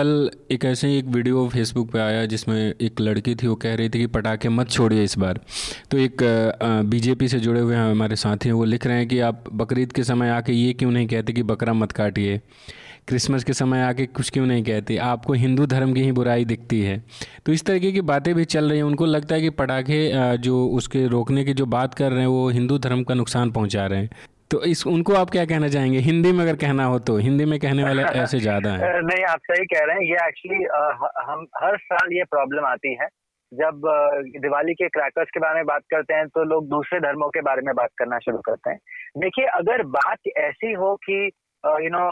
कल एक ऐसे ही एक video Facebook पे आया जिसमें एक लड़की थी वो कह रही थी कि पटाखे मत छोड़िए इस बार तो एक बीजेपी से जुड़े हुए हमारे साथी हैं वो लिख रहे हैं कि आप बकरीद के समय आके ये क्यों नहीं कहते कि बकरा मत काटिए क्रिसमस के समय आके कुछ क्यों नहीं कहते? आपको हिंदू धर्म की ही बुराई दिखती है। तो इस तरीके की बातें भी चल रही हैं। उनको लगता है कि पटाखे जो उसके रोकने की जो बात कर रहे हैं वो हिंदू धर्म का नुकसान पहुँचा रहे हैं। तो इस उनको आप क्या कहना चाहेंगे? हिंदी में अगर कहना हो तो? हिंदी में कहने वाले ऐसे ज़्यादा हैं। नहीं आप सही कह रहे हैं। ये एक्चुअली हम हर साल ये प्रॉब्लम आती है। जब दिवाली के क्रैकर्स के बारे में बात करते हैं तो लोग दूसरे धर्मों के बारे में बात करना शुरू करते हैं। देखिए अगर बात ऐसी हो कि यू नो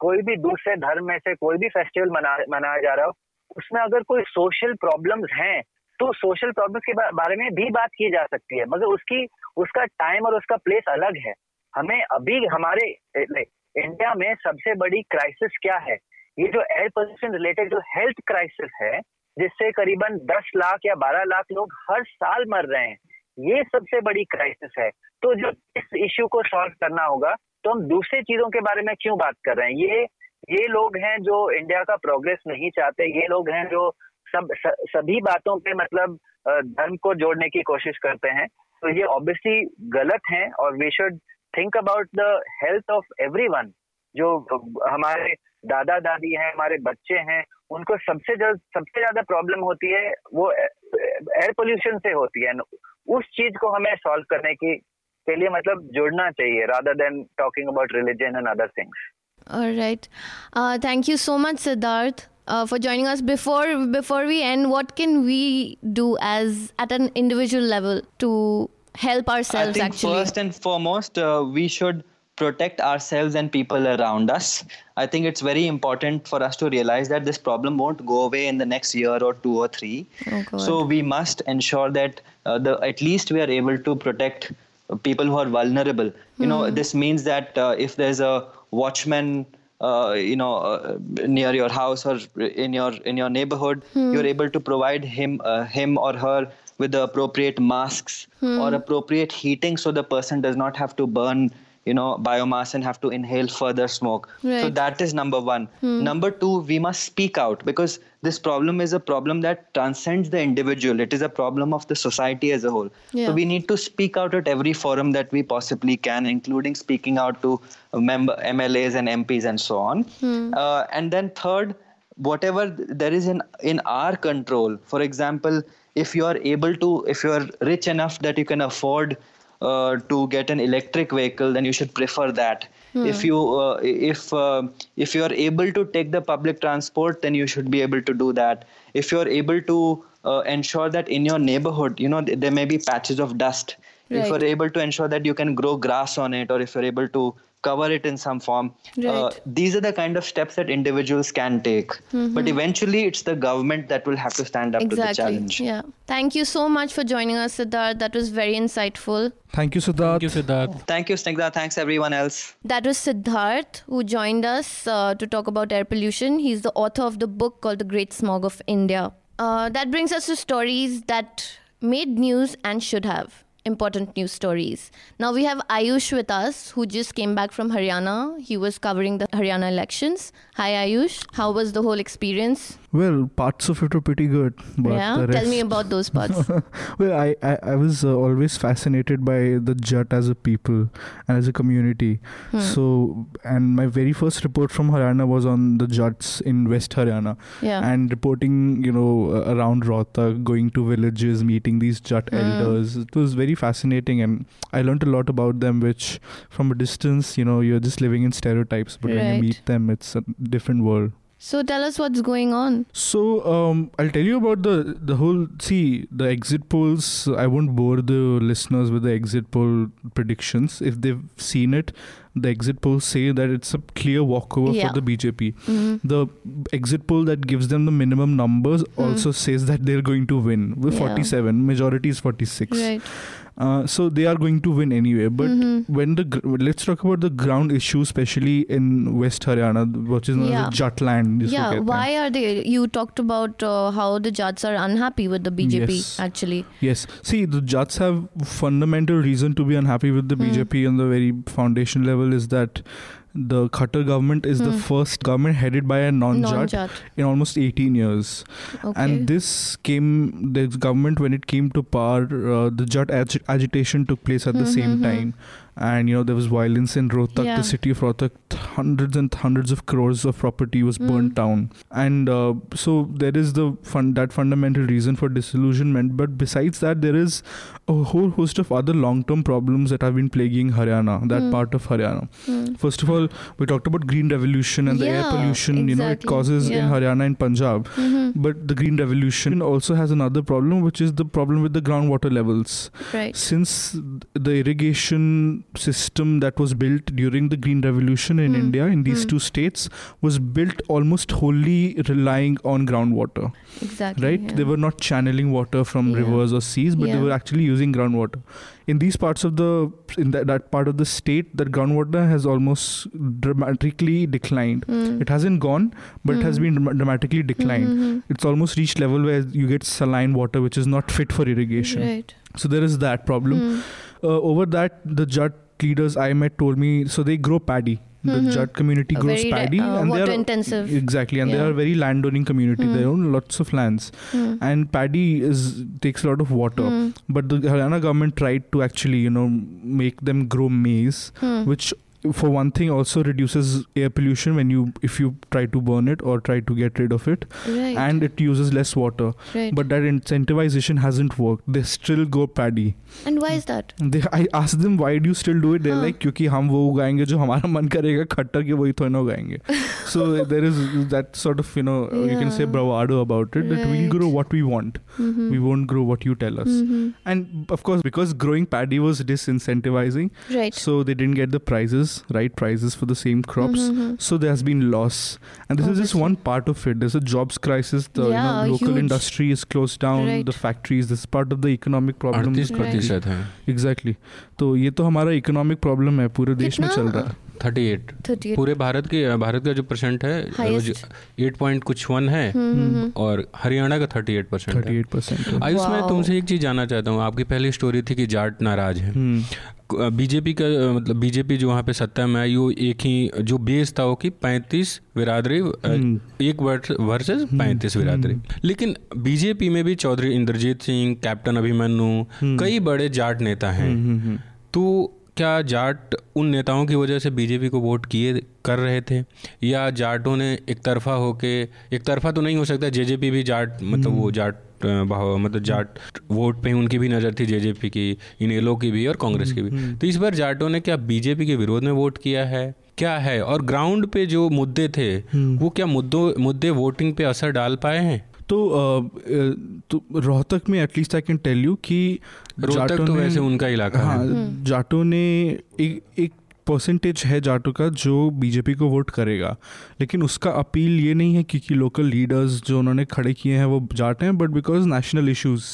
कोई भी दूसरे धर्म में से कोई भी फेस्टिवल मना, मनाया जा रहा हो, उसमें अगर कोई सोशल प्रॉब्लम्स हैं तो सोशल प्रॉब्लम्स के बारे में भी बात की जा सकती है, मगर उसकी, उसका टाइम और उसका प्लेस अलग है। हमें अभी हमारे इंडिया में सबसे बड़ी क्राइसिस क्या है? ये जो एयर पोल्यूशन रिलेटेड जो हेल्थ क्राइसिस है, जिससे करीबन 10 लाख या 12 लाख लोग हर साल मर रहे हैं, ये सबसे बड़ी क्राइसिस है। तो जो इस इश्यू को सॉल्व करना होगा तो हम दूसरी चीज़ों के बारे में क्यों बात कर रहे हैं? ये ये लोग हैं जो इंडिया का प्रोग्रेस नहीं चाहते ये लोग हैं जो सब स, सभी बातों पे मतलब धर्म को जोड़ने की कोशिश करते हैं। तो ये ऑब्वियसली गलत है और we should think about the health of everyone जो हमारे दादा दादी हैं हमारे बच्चे हैं उनको सबसे जल्द सबसे ज़्यादा प्रॉब्लम होती है वो एयर पोल्यूशन से होती है। उस चीज़ को हमें सॉल्व करने की के लिए मतलब जुड़ना चाहिए rather than talking about religion and other things All right. Uh, thank you so much, Siddharth, uh, for joining us. Before before we end, what can we do as at an individual level to help ourselves? I think actually, first and foremost, uh, we should protect ourselves and people around us. I think it's very important for us to realize that this problem won't go away in the next year or two or three. Oh, God. so we must ensure that uh, the at least we are able to protect people who are vulnerable. You know, Hmm. this means that uh, if there's a watchman. Uh, you know, uh, near your house or in your in your neighborhood, Hmm. you're able to provide him uh, him or her with the appropriate masks Hmm. or appropriate heating so the person does not have to burn you know biomass and have to inhale further smoke. So Right. Hmm. that is number 1 number 2 we must speak out because this problem is a problem that transcends the individual. It is a problem of the society as a whole. Yeah. so we need to speak out at every forum that we possibly can including speaking out to member mlas and mps and so on. Uh, and then third whatever there is in in our control. For example if you are able to if you are rich enough that you can afford uh, to get an electric vehicle then you should prefer that. If you uh, if uh, if you are able to take the public transport then you should be able to do that. If you are able to uh, ensure that in your neighborhood you know th- there may be patches of dust if you're able to ensure that you can grow grass on it or if you're able to cover it in some form uh, these are the kind of steps that individuals can take but eventually it's the government that will have to stand up to the challenge Yeah. Thank you so much for joining us, Siddharth. That was very insightful. Thank you, Siddharth. Thank you, Siddharth. thank you snigdha thanks everyone else That was Siddharth, who joined us uh, to talk about air pollution. He's the author of the book called The Great Smog of India. Uh, that brings us to stories that made news and should have. Important news stories. Now we have Ayush with us, who just came back from Haryana. He was covering the Haryana elections. Hi, Ayush. How was the whole experience? Well, parts of it were pretty good. But yeah, tell me about those parts. well, I, I, I was uh, always fascinated by the Jat as a people and as a community. Hmm. So, and my very first report from Haryana was on the Jats in West Haryana yeah. and reporting, you know, uh, around Rohtak, going to villages, meeting these Jat Hmm. elders. It was very fascinating, and I learned a lot about them. Which, from a distance, you know, you're just living in stereotypes, but when you meet them, it's a different world. So tell us what's going on. So um, I'll tell you about the the whole. See the exit polls. I won't bore the listeners with the exit poll predictions. If they've seen it, the exit polls say that it's a clear walkover Yeah. for the BJP. Mhm. The exit poll that gives them the minimum numbers Hmm. also says that they're going to win with Yeah. 47. Majority is 46. Right. Uh, so they are going to win anyway. But mm-hmm. when the let's talk about the ground issue, especially in West Haryana, which is yeah. Jatland. Yeah, why are they? You talked about uh, how the Jats are unhappy with the BJP. Yes. Actually, yes. See, the Jats have fundamental reason to be unhappy with the mm. BJP on the very foundation level is that the Khattar government is the Hmm. first government headed by a non-Jat Non-Jat. in almost 18 years. Okay. And this came, the government, when it came to power, uh, the Jat ag- agitation took place at the Hmm, same hmm, hmm. time. And, you know, there was violence in Rohtak, Yeah. the city of Rohtak. Hundreds and hundreds of crores of property was Hmm. burnt down. And uh, so there is the fun- that fundamental reason for disillusionment. But besides that, there is a whole host of other long-term problems that have been plaguing Haryana, that Hmm. part of Haryana. Hmm. First of all, we talked about green revolution and the air Yeah, pollution, you know, it exactly. causes in Haryana and Punjab. Mhm. But the green revolution also has another problem, which is the problem with the groundwater levels. Right. Since the irrigation system that was built during the green revolution in Hmm. India, in these Hmm. two states, was built almost wholly relying on groundwater, Exactly. right? yeah. They were not channeling water from Yeah. rivers or seas, but Yeah. they were actually using groundwater. In these parts of the, in that, that part of the state, that groundwater has almost dramatically declined. Hmm. It hasn't gone, but it has Hmm. been dramatically declined. Mhm. It's almost reached level where you get saline water, which is not fit for irrigation. Right. So there is that problem. Uh, over that, the Jat leaders I met told me so they grow paddy. The Mhm. Jat community grows very, paddy, uh, and they are intensive. exactly, and they are a very landowning community. They Hmm. own lots of lands, Hmm. and paddy is takes a lot of water. Hmm. But the Haryana government tried to actually, you know, make them grow maize, Hmm. which for one thing also reduces air pollution when you if you try to burn it or try to get rid of it right. and it uses less water right. but that incentivization hasn't worked they still go paddy and why is that they i asked them why do you still do it they're huh. like because hum wo ugayenge hamara so there is that sort of you know yeah. you can say bravado about it right. that we'll grow what we want mm-hmm. we won't grow what you tell us mm-hmm. and of course because growing paddy was disincentivizing right so they didn't get the prizes prices right prices for the same crops Mhm. so there has been loss and this is just Obviously. one part of it there's a jobs crisis the you Yeah, know, local huge. industry is closed down Right. the factories this is part of the economic problem अड़तीस Right. प्रतिशत है exactly तो ये तो हमारा economic problem है पूरे देश में चल रहा है Thirty eight 38. पूरे भारत के भारत का जो परसेंट है एट पॉइंट कुछ वन है Mhm. और हरियाणा का thirty eight percent thirty eight percent Ayush मैं तुमसे एक चीज़ जानना चाहता हूँ। आपकी पहली स्टोरी थी कि जाट नाराज़ है। बीजेपी का मतलब बीजेपी जो वहाँ पे सत्ता में आई वो एक ही जो बेस था वो कि पैंतीस बिरादरी हम्म। एक वर्सेस पैंतीस बिरादरी लेकिन बीजेपी में भी चौधरी इंद्रजीत सिंह कैप्टन अभिमन्यु कई बड़े जाट नेता हैं। तो क्या जाट उन नेताओं की वजह से बीजेपी को वोट किए कर रहे थे? या जाटों ने एक तरफा होके एक तरफा तो नहीं हो सकता जेजेपी भी जाट मतलब वो जाट भाव मतलब जाट वोट पे उनकी भी नज़र थी जेजेपी की इनेलो की भी और कांग्रेस की भी। तो इस बार जाटों ने क्या बीजेपी के विरोध में वोट किया है? क्या है? और ग्राउंड पे जो मुद्दे थे वो क्या मुद्दों मुद्दे वोटिंग पे असर डाल पाए हैं? तो तो रोहतक में at least I can tell you कि रोहतक तो वैसे उनका इलाका हाँ। है जाटों ने एक एक परसेंटेज है जाटो का जो बीजेपी को वोट करेगा। लेकिन उसका अपील ये नहीं है क्योंकि लोकल लीडर्स जो उन्होंने खड़े किए हैं वो जाट हैं बट बिकॉज़ नेशनल इश्यूज़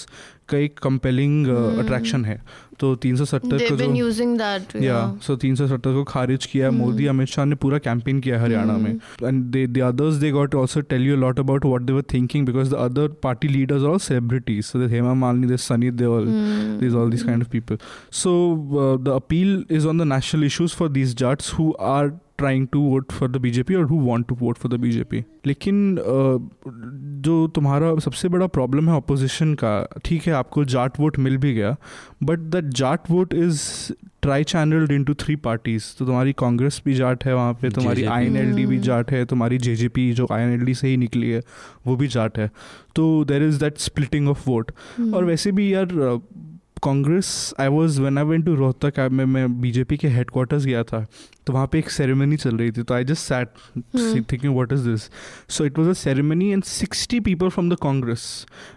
का एक कंपेलिंग अट्रैक्शन है। तो तीन सौ सत्तर का जो या सो तीन सौ सत्तर को खारिज किया मोदी। अमित शाह ने पूरा कैंपेन किया हरियाणा में। And they the others they got also tell you lot about what they were thinking because the other party leaders are all celebrities so the Hema Malini the Sunny Deol these all these kind of people. So uh, the appeal is on the national issues for these jats who are to vote for the BJP और who want to vote for the BJP लेकिन जो तुम्हारा सबसे बड़ा problem है opposition का ठीक है आपको जाट वोट मिल भी गया but that Jat vote is tri channelled into three parties तो तुम्हारी कांग्रेस भी जाट है वहाँ पे तुम्हारी आई एन एल डी भी। जाट है तुम्हारी जे जे पी जो आई एन एल डी से ही निकली है वो भी जाट है तो there is that splitting of vote. और वैसे भी यार Congress I was one I went to Rohtak में मैं बीजेपी के हेड क्वार्टर्स गया था तो वहाँ पे एक सेरेमनी चल रही थी तो I just sat see thinking what is this so it was a ceremony and sixty people from the Congress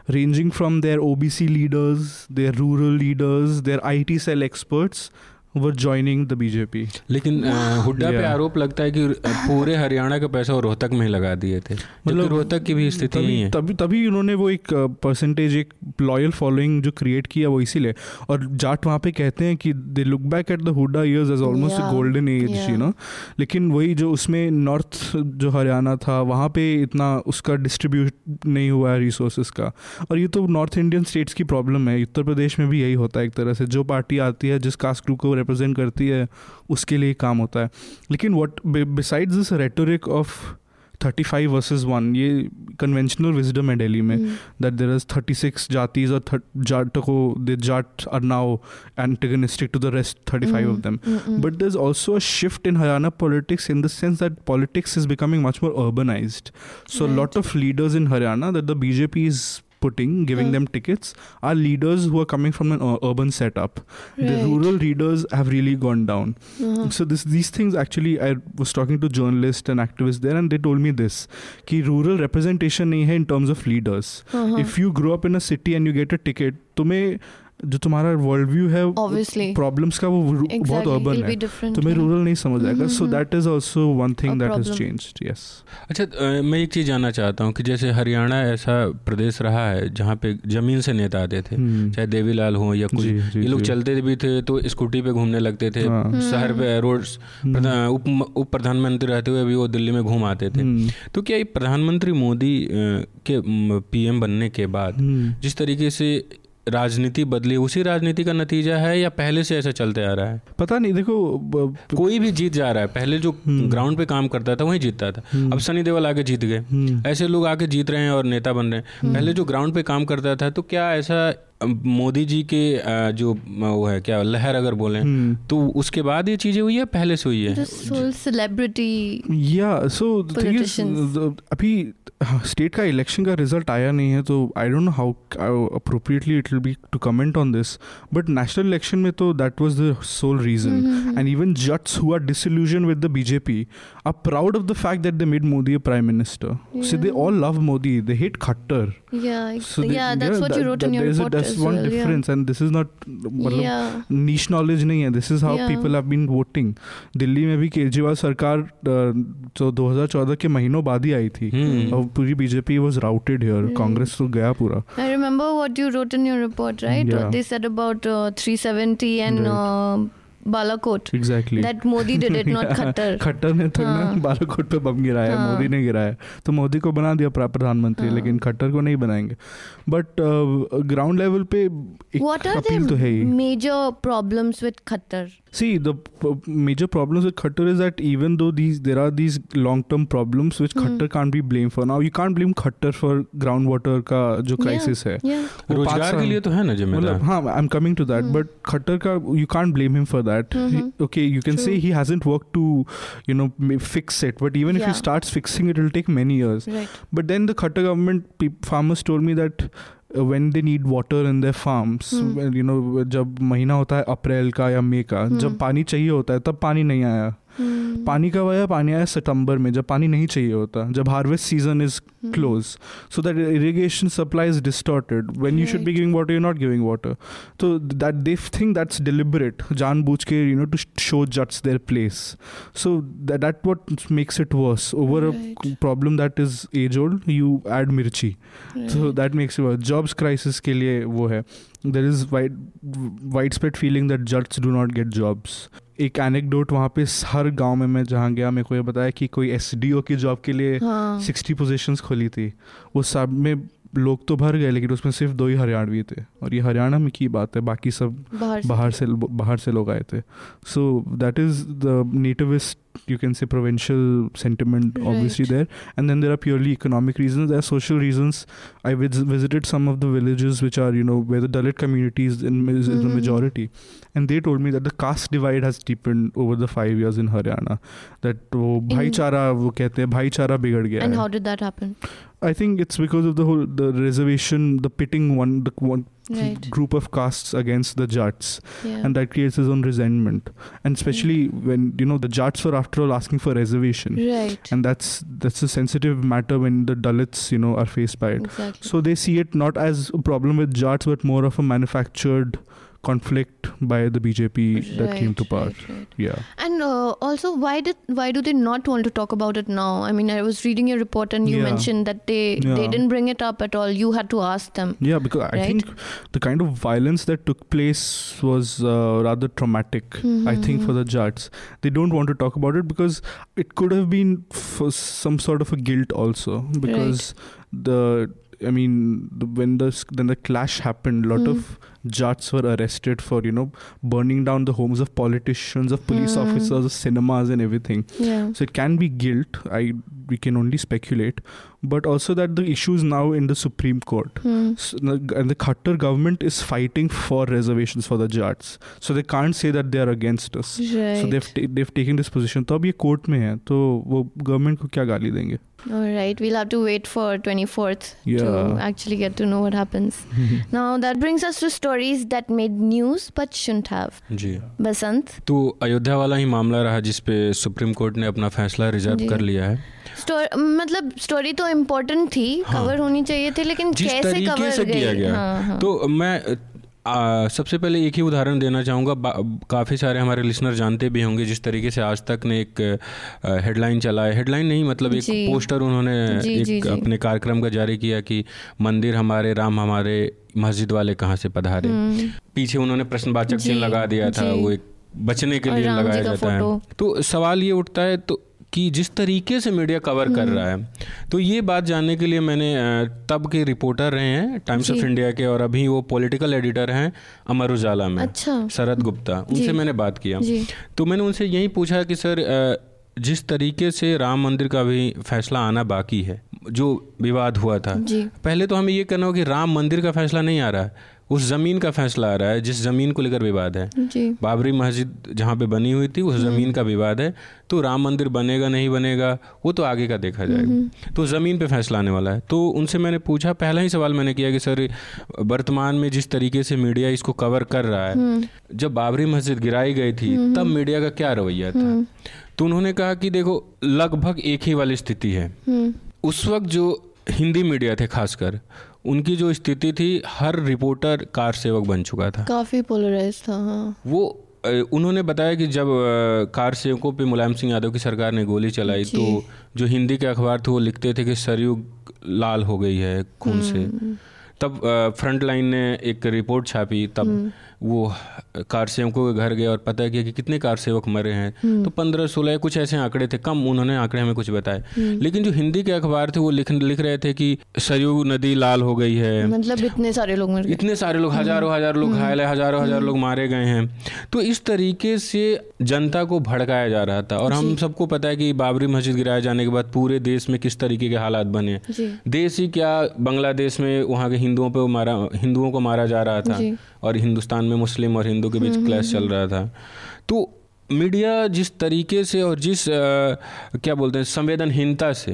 ranging from their O B C leaders their rural leaders their I T cell experts were joining the bjp लेकिन हुड्डा पे आरोप लगता है कि पूरे हरियाणा का पैसा वो रोहतक में लगा दिए थे मतलब रोहतक की भी स्थिति तभी है। तभी तभी उन्होंने वो एक परसेंटेज एक लॉयल फॉलोइंग जो क्रिएट किया वो इसीलिए। और जाट वहाँ पे कहते हैं कि they look back at the Hooda years as almost golden age you know लेकिन वही जो उसमें नॉर्थ जो हरियाणा था वहाँ पे इतना उसका डिस्ट्रीब्यूट नहीं हुआ है रिसोर्सेज का। और ये तो नॉर्थ इंडियन स्टेट्स की प्रॉब्लम है। उत्तर प्रदेश में भी यही होता है एक तरह से। जो पार्टी आती है जिस कास्ट ग्रुप को रिप्रेजेंट करती है उसके लिए काम होता है। लेकिन what besides this rhetoric of thirty five versus one ये कन्वेंशनल विजडम है डेली में that there is thirty six जातीज और जाट को they Jat are now antagonistic to the rest thirty five of them but there is also a shift in Haryana politics in the sense that politics is becoming much more urbanise so lot of leaders in Haryana that the BJP is putting giving Hmm. them tickets are leaders who are coming from an ur- urban setup the Right. rural leaders have really gone down Uh-huh. so this these things actually I was talking to journalists and activists there and they told me this कि rural representation नहीं है in terms of leaders Uh-huh. if you grow up in a city and you get a ticket तुम्हें जो तुम्हारा world view है problems का वो रू- बहुत अर्बन है। तुम्हें रूरल नहीं समझ आएगा। So. That is also one thing that has changed yes अच्छा मैं एक चीज़ जानना चाहता हूँ कि जैसे हरियाणा ऐसा प्रदेश रहा है जहाँ पे ज़मीन से नेता आते थे हम्म। चाहे देवीलाल हो या कोई जी, जी, ये लोग चलते भी थे तो स्कूटी पे घूमने लगते थे हाँ। शहर पे रोड उप उप प्रधानमंत्री रहते हुए भी वो दिल्ली में घूम आते थे। तो क्या ये प्रधानमंत्री मोदी के पीएम बनने के बाद। जिस तरीके से राजनीति बदली उसी राजनीति का नतीजा है या पहले से ऐसा चलते आ रहा है? पता नहीं देखो ब- कोई भी जीत जा रहा है। पहले जो ग्राउंड पे काम करता था वही जीतता था। अब सनी देवल आके जीत गए। हम्म। ऐसे लोग आके जीत रहे हैं और नेता बन रहे हैं। पहले जो ग्राउंड पे काम करता था तो क्या ऐसा मोदी जी के जो वो है क्या लहर अगर बोले हम्म। तो उसके बाद ये चीज़ें हुई है पहले से हुई है? सेलिब्रिटी या सो अभी स्टेट का इलेक्शन का रिज़ल्ट आया नहीं है तो I don't know how appropriately it will be to comment on this but national election में तो that was the sole reason and even Jats who are disillusion with the BJP are proud of the fact that they made Modi a prime minister so they all love Modi they hate Khattar yeah so they, yeah that's yeah, what that, you wrote in your report a, one well, difference yeah. and this is not मतलब niche knowledge नहीं है. This is how people have been voting Delhi में भी केजरीवाल सरकार जो तो 2014 के महीनों बाद ही आई थी. हम्म. और पूरी BJP was routed here Congress तो गया पूरा. I remember what you wrote in your report right they said about 370 and Balakot. Exactly that Modi did it not Khattar Khattar ने तो हाँ. बालाकोट पे बम गिराया हाँ. मोदी ने गिराया। तो मोदी को बना दिया प्रधानमंत्री लेकिन खट्टर को नहीं बनाएँगे। बट ग्राउंड लेवल पे what are appeal major problems with Khattar see the major problems with Khattar is that even though these there are these long term problems which Khattar can't be blame for now you can't blame Khattar for ground water का जो crisis है रोज़गार के लिए तो है ना जिम्मेदार हाँ I am coming to that but Khattar का you can't blame him for that mm-hmm. okay you can True. say he hasn't worked to you know fix it but even yeah. if he starts fixing it it'll take many years right. but then the Khattar government pe- farmers told me that uh, when they need water in their farms hmm. you know जब महीना होता है अप्रैल का या मई का hmm. जब पानी चाहिए होता है तब पानी नहीं आया Hmm. पानी कब आया पानी आया सितंबर में जब पानी नहीं चाहिए होता जब harvest season is close so that irrigation supply is distorted when you should be giving water you not giving water तो that they think that's deliberate जानबूझ के you know to show Jats their place so that what makes it worse over a problem that is as old you add mirchi so that makes it worse jobs crisis के लिए वो है. There is wide wide spread feeling that Jats do not get jobs एक anecdote वहाँ पे हर गाँव में मैं जहाँ गया मेरे को ये बताया कि कोई एस की जॉब के लिए सिक्सटी हाँ. पोजीशंस खोली थी। वो सब में लोग तो भर गए लेकिन उसमें सिर्फ़ दो ही हरियाणवी थे। और ये हरियाणा में की बात है बाकी सब बाहर से। बाहर से लोग आए थे। So that is the nativist you can say provincial sentiment right. obviously there and then there are purely economic reasons there are social reasons i vis- visited some of the villages which are you know where the dalit communities in, is, mm-hmm. the majority and they told me that the caste divide has deepened over the 5 years in haryana that wo bhaichara wo kehte hain bhaichara bigad gaya and hai. how did that happen I think it's because of the whole the reservation, the pitting one, the one right. group of castes against the Jats, yeah. and that creates his own resentment. And especially when you know the Jats were after all asking for reservation, right? And that's that's a sensitive matter when the Dalits you know are faced by it. Exactly. So they see it not as a problem with Jats, but more of a manufactured conflict by the BJP right, that came to power. Right, right. Yeah. And uh, also, why did why do they not want to talk about it now? I mean, I was reading your report and you yeah. mentioned that they yeah. they didn't bring it up at all. You had to ask them. Yeah, because I think the kind of violence that took place was uh, rather traumatic. Mm-hmm. I think for the Jats, they don't want to talk about it because it could have been for some sort of a guilt also because the I mean, the, when the then the clash happened, a lot mm. of Jats were arrested for you know burning down the homes of politicians, of police mm. officers, of cinemas, and everything. Yeah. So it can be guilt. I we can only speculate, but also that the issue is now in the Supreme Court, mm. so, and the Khattar government is fighting for reservations for the Jats, so they can't say that they are against us. Right. So they've ta- they've taken this position. तो अब ये court में है तो वो government को क्या गाली देंगे All right, we'll have to wait for 24th yeah. to actually get to know what happens. now that brings us to stories that made news but shouldn't have. जी। बसंत। तो अयोध्या वाला ही मामला रहा जिस पे सुप्रीम कोर्ट ने अपना फैसला रिज़र्व कर लिया है। स्टोर, मतलब स्टोरी तो इम्पोर्टेंट थी हाँ, कवर होनी चाहिए थी लेकिन कैसे कवर से किया गया। हाँ, हाँ. तो मैं आ, सबसे पहले एक ही उदाहरण देना चाहूँगा। काफ़ी सारे हमारे लिसनर जानते भी होंगे जिस तरीके से आज तक ने एक हेडलाइन चला है। हेडलाइन नहीं मतलब एक पोस्टर उन्होंने जी, एक जी, जी. अपने कार्यक्रम का जारी किया कि मंदिर हमारे राम हमारे मस्जिद वाले कहाँ से पधारे। हम्म। पीछे उन्होंने प्रश्नवाचक चिन्ह लगा दिया था वो एक बचने के लिए लगाया जाता है। तो सवाल ये उठता है तो कि जिस तरीके से मीडिया कवर कर रहा है तो ये बात जानने के लिए मैंने तब के रिपोर्टर रहे हैं टाइम्स ऑफ़ इंडिया के और अभी वो पॉलिटिकल एडिटर हैं अमर उजाला में अच्छा। शरद गुप्ता। उनसे मैंने बात किया। तो मैंने उनसे यही पूछा कि सर जिस तरीके से राम मंदिर का भी फैसला आना बाकी है जो विवाद हुआ था पहले तो हमें ये कहना हो कि राम मंदिर का फैसला नहीं आ रहा है उस ज़मीन का फैसला आ रहा है जिस ज़मीन को लेकर विवाद है। जी। बाबरी मस्जिद जहाँ पे बनी हुई थी उस ज़मीन का विवाद है। तो राम मंदिर बनेगा नहीं बनेगा वो तो आगे का देखा जाएगा। तो ज़मीन पे फैसला आने वाला है। तो उनसे मैंने पूछा पहला ही सवाल मैंने किया कि सर वर्तमान में जिस तरीके से मीडिया इसको कवर कर रहा है। जब बाबरी मस्जिद गिराई गई थी तब मीडिया का क्या रवैया था? तो उन्होंने कहा कि देखो लगभग एक ही वाली स्थिति है। उस वक्त जो हिंदी मीडिया थे खासकर उनकी जो स्थिति थी हर रिपोर्टर कार सेवक बन चुका था। काफ़ी पोलराइज था हाँ। वो उन्होंने बताया कि जब कार सेवकों पे मुलायम सिंह यादव की सरकार ने गोली चलाई तो जो हिंदी के अखबार थे वो लिखते थे कि सरयू लाल हो गई है खून से। तब फ्रंट लाइन ने एक रिपोर्ट छापी तब वो कार सेवकों के घर गए और पता किया कि कितने कार सेवक मरे हैं। तो पंद्रह सोलह कुछ ऐसे आंकड़े थे कम उन्होंने आंकड़े हमें कुछ बताए। लेकिन जो हिंदी के अखबार थे वो लिख लिख रहे थे कि सरयू नदी लाल हो गई है। मतलब इतने सारे लोग मर इतने सारे लोग हज़ारों हज़ार लोग घायल है हज़ारों हज़ार लोग मारे गए हैं। तो इस तरीके से जनता को भड़काया जा रहा था और हम सबको पता है कि बाबरी मस्जिद गिराए जाने के बाद पूरे देश में किस तरीके के हालात बने। देश ही क्या बांग्लादेश में वहाँ के हिंदुओं पे मारा हिंदुओं को मारा जा रहा था। और हिंदुस्तान में मुस्लिम और हिंदू के बीच क्लैश चल रहा था। तो मीडिया जिस तरीके से और जिस अ, क्या बोलते हैं संवेदनहीनता से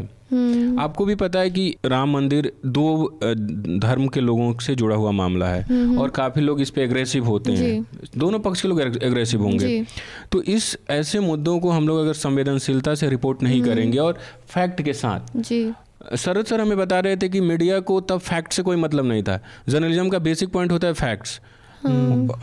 आपको भी पता है कि राम मंदिर दो धर्म के लोगों से जुड़ा हुआ मामला है और काफ़ी लोग इस पे एग्रेसिव होते हैं। दोनों पक्ष के लोग एग्रेसिव होंगे। तो इस ऐसे मुद्दों को हम लोग अगर संवेदनशीलता से रिपोर्ट नहीं करेंगे और फैक्ट के साथ जी। शरद सर हमें बता रहे थे कि मीडिया को तब फैक्ट से कोई मतलब नहीं था। जर्नलिज्म का बेसिक पॉइंट होता है फैक्ट्स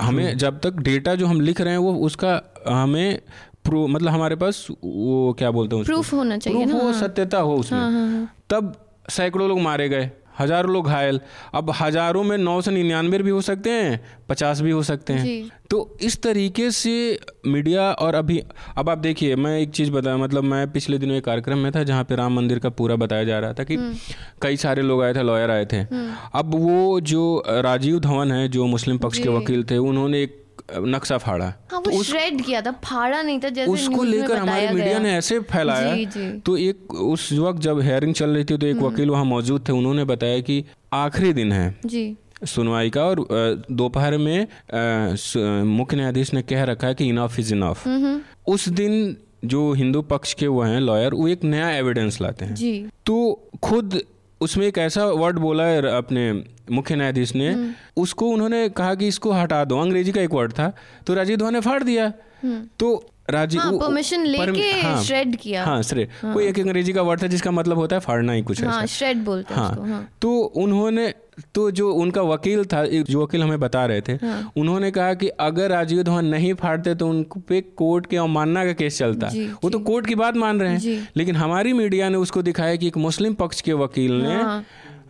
हमें जब तक डेटा जो हम लिख रहे हैं वो उसका हमें प्रू मतलब हमारे पास वो क्या बोलते हैं प्रूफ होना चाहिए प्रूफ ना, हो हाँ। सत्यता हो। उसमें तब सैकड़ों लोग मारे गए। हज़ारों लोग घायल। अब हज़ारों में नौ सौ निन्यानवे भी हो सकते हैं पचास भी हो सकते हैं। तो इस तरीके से मीडिया और अभी अब आप देखिए मैं एक चीज़ बताया मतलब मैं पिछले दिनों एक कार्यक्रम में था जहाँ पे राम मंदिर का पूरा बताया जा रहा था कि कई सारे लोग आए थे लॉयर आए थे। अब वो जो राजीव धवन है जो मुस्लिम पक्ष के वकील थे उन्होंने एक नक्शा फाड़ा। हाँ वो उस, श्रेड किया था फाड़ा नहीं था जैसे उसको लेकर हमारे मीडिया ने ऐसे फैलाया। जी। जी. तो एक उस वक्त जब हेयरिंग चल रही थी तो एक वकील वहाँ मौजूद थे उन्होंने बताया कि आखिरी दिन है जी। सुनवाई का और दोपहर में मुख्य न्यायाधीश ने कह रखा है कि इनफ इज़ इनफ उस दिन जो हिंदू पक्ष के वो हैं लॉयर वो एक नया एविडेंस लाते हैं। जी। तो खुद उसमें एक ऐसा वर्ड बोला है अपने मुख्य न्यायाधीश ने उसको उन्होंने कहा कि इसको हटा दो। अंग्रेज़ी का एक वर्ड था तो राजीव धवन ने फाड़ दिया। तो राजीव हाँ, वो- पर, हाँ, लेके shred किया। हाँ श्रेड कोई एक अंग्रेज़ी का वर्ड था जिसका मतलब होता है फाड़ना ही कुछ हाँ ऐसा। श्रेड बोलते हैं हाँ, हाँ। तो उन्होंने तो जो उनका वकील था जो वकील हमें बता रहे थे हाँ। उन्होंने कहा कि अगर राजीव धवन नहीं फाड़ते तो उन पे कोर्ट के अवमानना का केस चलता जी, वो जी, तो कोर्ट की बात मान रहे हैं लेकिन हमारी मीडिया ने उसको दिखाया कि एक मुस्लिम पक्ष के वकील ने हाँ।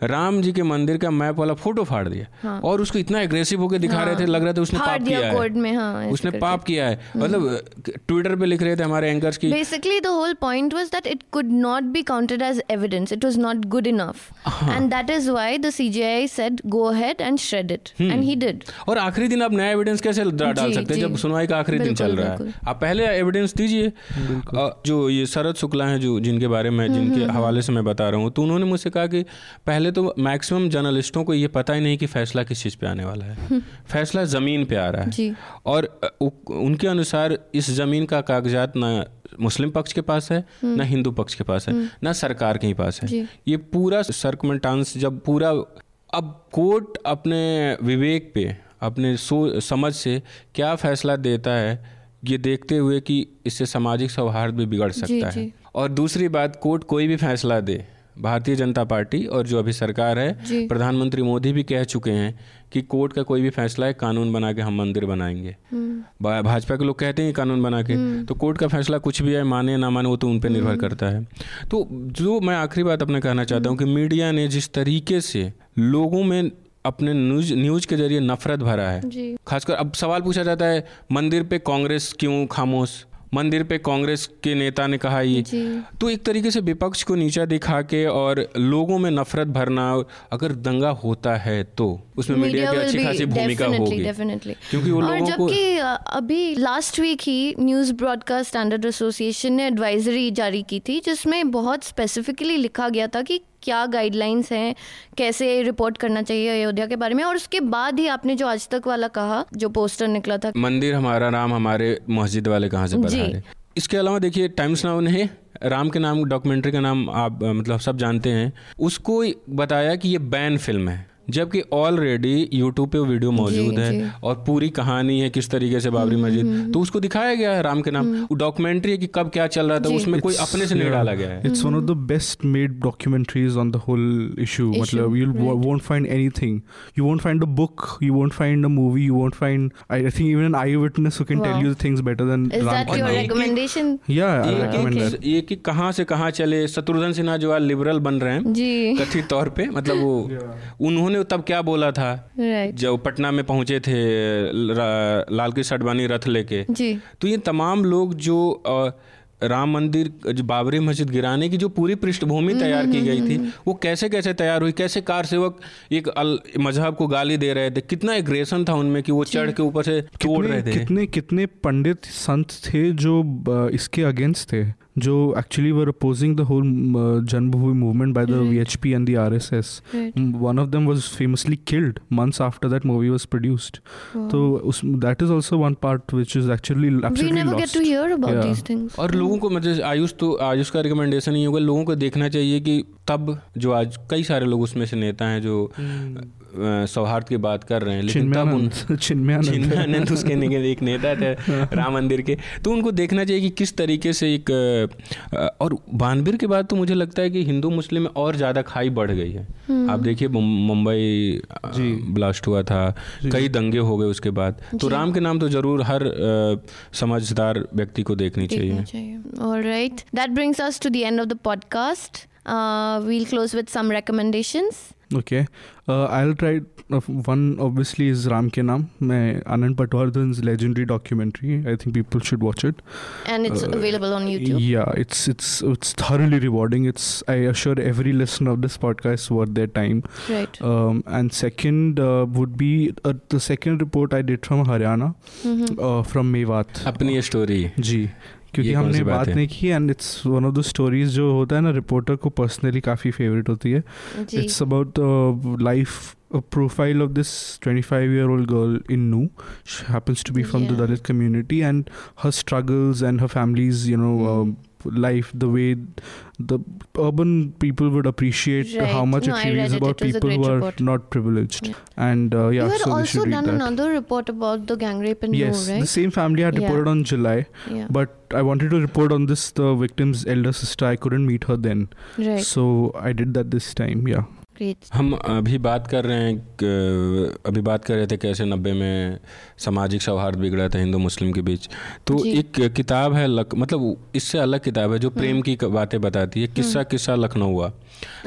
राम जी के मंदिर का मैप वाला फ़ोटो फाड़ दिया। हाँ। और उसको इतना एग्रेसिव होकर दिखा हाँ। रहे थे लग रहा था उसने पाप किया है। में हाँ उसने पाप किया है। मतलब ट्विटर पे लिख रहे थे हमारे एंकर्स की Basically, the whole point was that it could not be counted as evidence. It was not good enough. And that is why the CGI said, go ahead and shred it. And he did. और आखिरी दिन आप नया evidence कैसे डाल सकते हैं? जब सुनवाई का आखिरी दिन चल रहा है। आप पहले एविडेंस दीजिए। जो ये शरद शुक्ला है जो जिनके बारे में हम्म, जिनके हवाले से मैं बता रहा हूँ तो उन्होंने मुझसे कहा कि पहले तो मैक्सिमम जर्नलिस्टों को ये पता ही नहीं कि फैसला किस चीज़ पे आने वाला है। फैसला ज़मीन पे आ रहा है। जी। और उनके अनुसार इस ज़मीन का कागजात ना मुस्लिम पक्ष के पास है ना हिंदू पक्ष के पास है ना सरकार के ही पास है। हम्म। ये पूरा सर्कमेंटांस जब पूरा अब कोर्ट अपने विवेक पे अपने सो समझ से क्या फैसला देता है ये देखते हुए कि इससे सामाजिक सौहार्द भी बिगड़ सकता है। जी। और दूसरी बात कोर्ट कोई भी फैसला दे भारतीय जनता पार्टी और जो अभी सरकार है प्रधानमंत्री मोदी भी कह चुके हैं कि कोर्ट का कोई भी फैसला है कानून बना के हम मंदिर बनाएँगे। भाजपा के लोग कहते हैं कानून बना के। तो कोर्ट का फैसला कुछ भी है माने ना माने वो तो उन पर निर्भर करता है। तो जो मैं आखिरी बात अपना कहना चाहता हूँ कि मीडिया ने जिस तरीके से लोगों में अपने न्यूज़ न्यूज़ के ज़रिए नफरत भरा है खासकर अब सवाल पूछा जाता है मंदिर पे कांग्रेस क्यों खामोश? मंदिर पे कांग्रेस के नेता ने कहा ये। तो एक तरीके से विपक्ष को नीचा दिखा के और लोगों में नफरत भरना अगर दंगा होता है तो उसमें मीडिया की अच्छी खासी भूमिका होगी। क्योंकि वो लोगों को जबकि अभी लास्ट वीक ही न्यूज़ ब्रॉडकास्ट स्टैंडर्ड एसोसिएशन ने एडवाइजरी जारी की थी जिसमें बहुत स्पेसिफिकली लिखा गया था कि क्या गाइडलाइंस हैं कैसे रिपोर्ट करना चाहिए अयोध्या के बारे में? और उसके बाद ही आपने जो आज तक वाला कहा जो पोस्टर निकला था। मंदिर हमारा नाम हमारे मस्जिद वाले कहाँ से जी। इसके अलावा देखिए टाइम्स नाउ ने राम के नाम डॉक्यूमेंट्री का नाम आप मतलब सब जानते हैं उसको बताया कि ये बैन फ़िल्म है। जबकि ऑलरेडी यूट्यूब पे वीडियो मौजूद है और पूरी कहानी है किस तरीके से बाबरी मस्जिद। तो उसको दिखाया गया है राम के नाम। डॉक्यूमेंट्री है कि कब क्या चल रहा था उसमें कोई अपने से नहीं डाला गया है। It's one of the best made documentaries on the whole issue मतलब you won't find anything you won't find a book you won't find a movie you won't find I think even an eyewitness who can tell you things better than Ram के recommendation या ये कि कहाँ से कहाँ चले शत्रुघ्न सिन्हा जो आज लिबरल बन रहे हैं कथित तौर पे मतलब वो उन्होंने तब क्या बोला था? राइट जब पटना में पहुँचे थे लाल कृष्ण अडवाणी रथ लेके। जी। तो ये तमाम लोग जो राम मंदिर जो बाबरी मस्जिद गिराने की जो पूरी पृष्ठभूमि तैयार की गई थी वो कैसे कैसे तैयार हुई? कैसे कार सेवक एक मज़हब को गाली दे रहे थे? कितना एग्रेशन था उनमें कि वो चढ़ के ऊपर से तोड़ रहे थे? कितने कितने पंडित संत थे जो इसके अगेंस्ट थे? जो actually were opposing the whole Janmabhoomi movement by the VHP and the RSS one of them was famously killed months after that movie was produced तो उस that is also one part which is actually absolutely we never get to hear about these things और लोगों को मतलब आयुष तो आयुष का recommendation ही होगा लोगों को देखना चाहिए कि तब जो आज कई सारे लोग उसमें से नेता हैं जो. सौहार्द की बात कर रहे हैं लेकिन तब उन चिन्मयानंद। चिन्मयानंद चिन्मयानंद उसके एक नेता थे राम मंदिर के। तो उनको देखना चाहिए कि किस तरीके से एक और बानवीर के बाद तो मुझे लगता है कि हिंदू मुस्लिम में और ज़्यादा खाई बढ़ गई है। आप देखिए मुंबई ब्लास्ट हुआ था कई दंगे हो गए उसके बाद। तो राम के नाम तो ज़रूर हर समझदार व्यक्ति को देखनी चाहिए। All right. That brings us to the end of the podcast. Uh, we'll close with some recommendations. Okay, uh, I'll try. Uh, one obviously is Ram Ke Naam, Anand Patwardhan's legendary documentary. I think people should watch it. And it's uh, available on YouTube. Yeah, it's it's it's thoroughly rewarding. It's I assure every listener of this podcast worth their time. Right. Um, and second would be the second report I did from Haryana, mm-hmm. from Mewat. Apni story. Ji. क्योंकि हमने बात नहीं की and it's one of the stories जो होता है ना reporter को पर्सनली काफ़ी फेवरेट होती है। It's about life profile of this twenty five year old girl in Nuh happens to be from the Dalit community and her struggles and her families you know life, the way the urban people would appreciate how much No, it reveals it. about It people who are report. not privileged. Yeah. And uh, yeah, you had so we also should read done another report about the gang rape in Yes, Noor, the same family had Yeah. reported on July, yeah. but I wanted to report on this the victim's elder sister. I couldn't meet her then, right. so I did that this time. Yeah. हम अभी बात कर रहे हैं अभी बात कर रहे थे कैसे नब्बे में सामाजिक सौहार्द बिगड़ा था हिंदू मुस्लिम के बीच। तो एक किताब है लक, मतलब इससे अलग किताब है जो प्रेम की बातें बताती है। किस्सा किस्सा लखनऊ हुआ।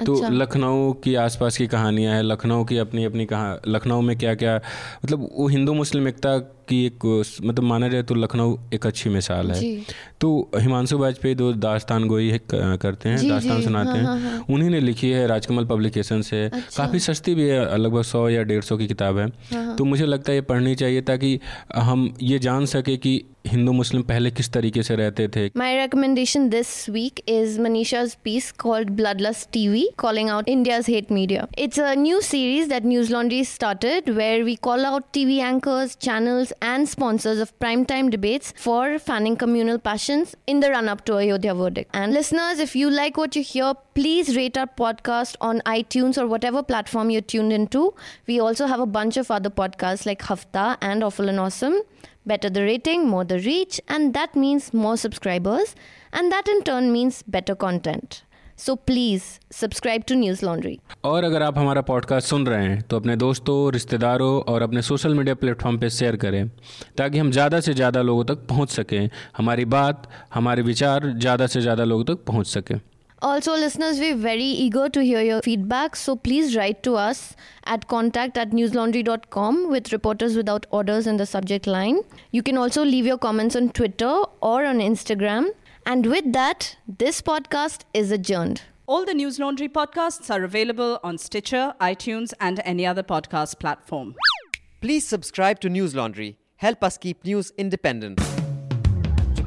तो अच्छा। लखनऊ की आसपास की कहानियाँ हैं लखनऊ की अपनी अपनी कहा लखनऊ में क्या क्या मतलब वो हिंदू मुस्लिम एकता की एक मतलब माना जाए तो लखनऊ एक अच्छी मिसाल है। तो हिमांशु वाजपेयी दो दास्तान गोई करते हैं दास्तान सुनाते हाँ, हैं। हाँ, हाँ। उन्हीं ने लिखी है राजकमल पब्लिकेशन से अच्छा। काफ़ी सस्ती भी है लगभग सौ या डेढ़ सौ की किताब हाँ, तो मुझे लगता है ये पढ़नी चाहिए ताकि हम ये जान सके कि हिंदू मुस्लिम पहले किस तरीके से रहते थे My recommendation this week is Manisha's piece called Bloodlust TV, calling out India's hate media. It's a new series that News Laundry started where we call out TV anchors, channels, and sponsors of primetime debates for fanning communal passions in the run up to Ayodhya verdict. And listeners, if you like what you hear, please rate our podcast on iTunes or whatever platform you're tuned into. We also have a bunch of other podcasts like Hafta and Awful and Awesome. Better the rating, more the reach, and that means more subscribers, and that in turn means better content. So please subscribe to News Laundry. और अगर आप हमारा podcast सुन रहे हैं तो अपने दोस्तों रिश्तेदारों और अपने सोशल मीडिया प्लेटफॉर्म पे शेयर करें ताकि हम ज़्यादा से ज़्यादा लोगों तक पहुँच सकें हमारी बात हमारे विचार ज़्यादा से ज़्यादा लोगों तक पहुँच सकें Also, listeners, we're very eager to hear your feedback, so please write to us at contact at newslaundry.com with reporters without orders in the subject line. You can also leave your comments on Twitter or on Instagram. And with that, this podcast is adjourned. All the Newslaundry podcasts are available on Stitcher, iTunes, and any other podcast platform. Please subscribe to Newslaundry. Help us keep news independent.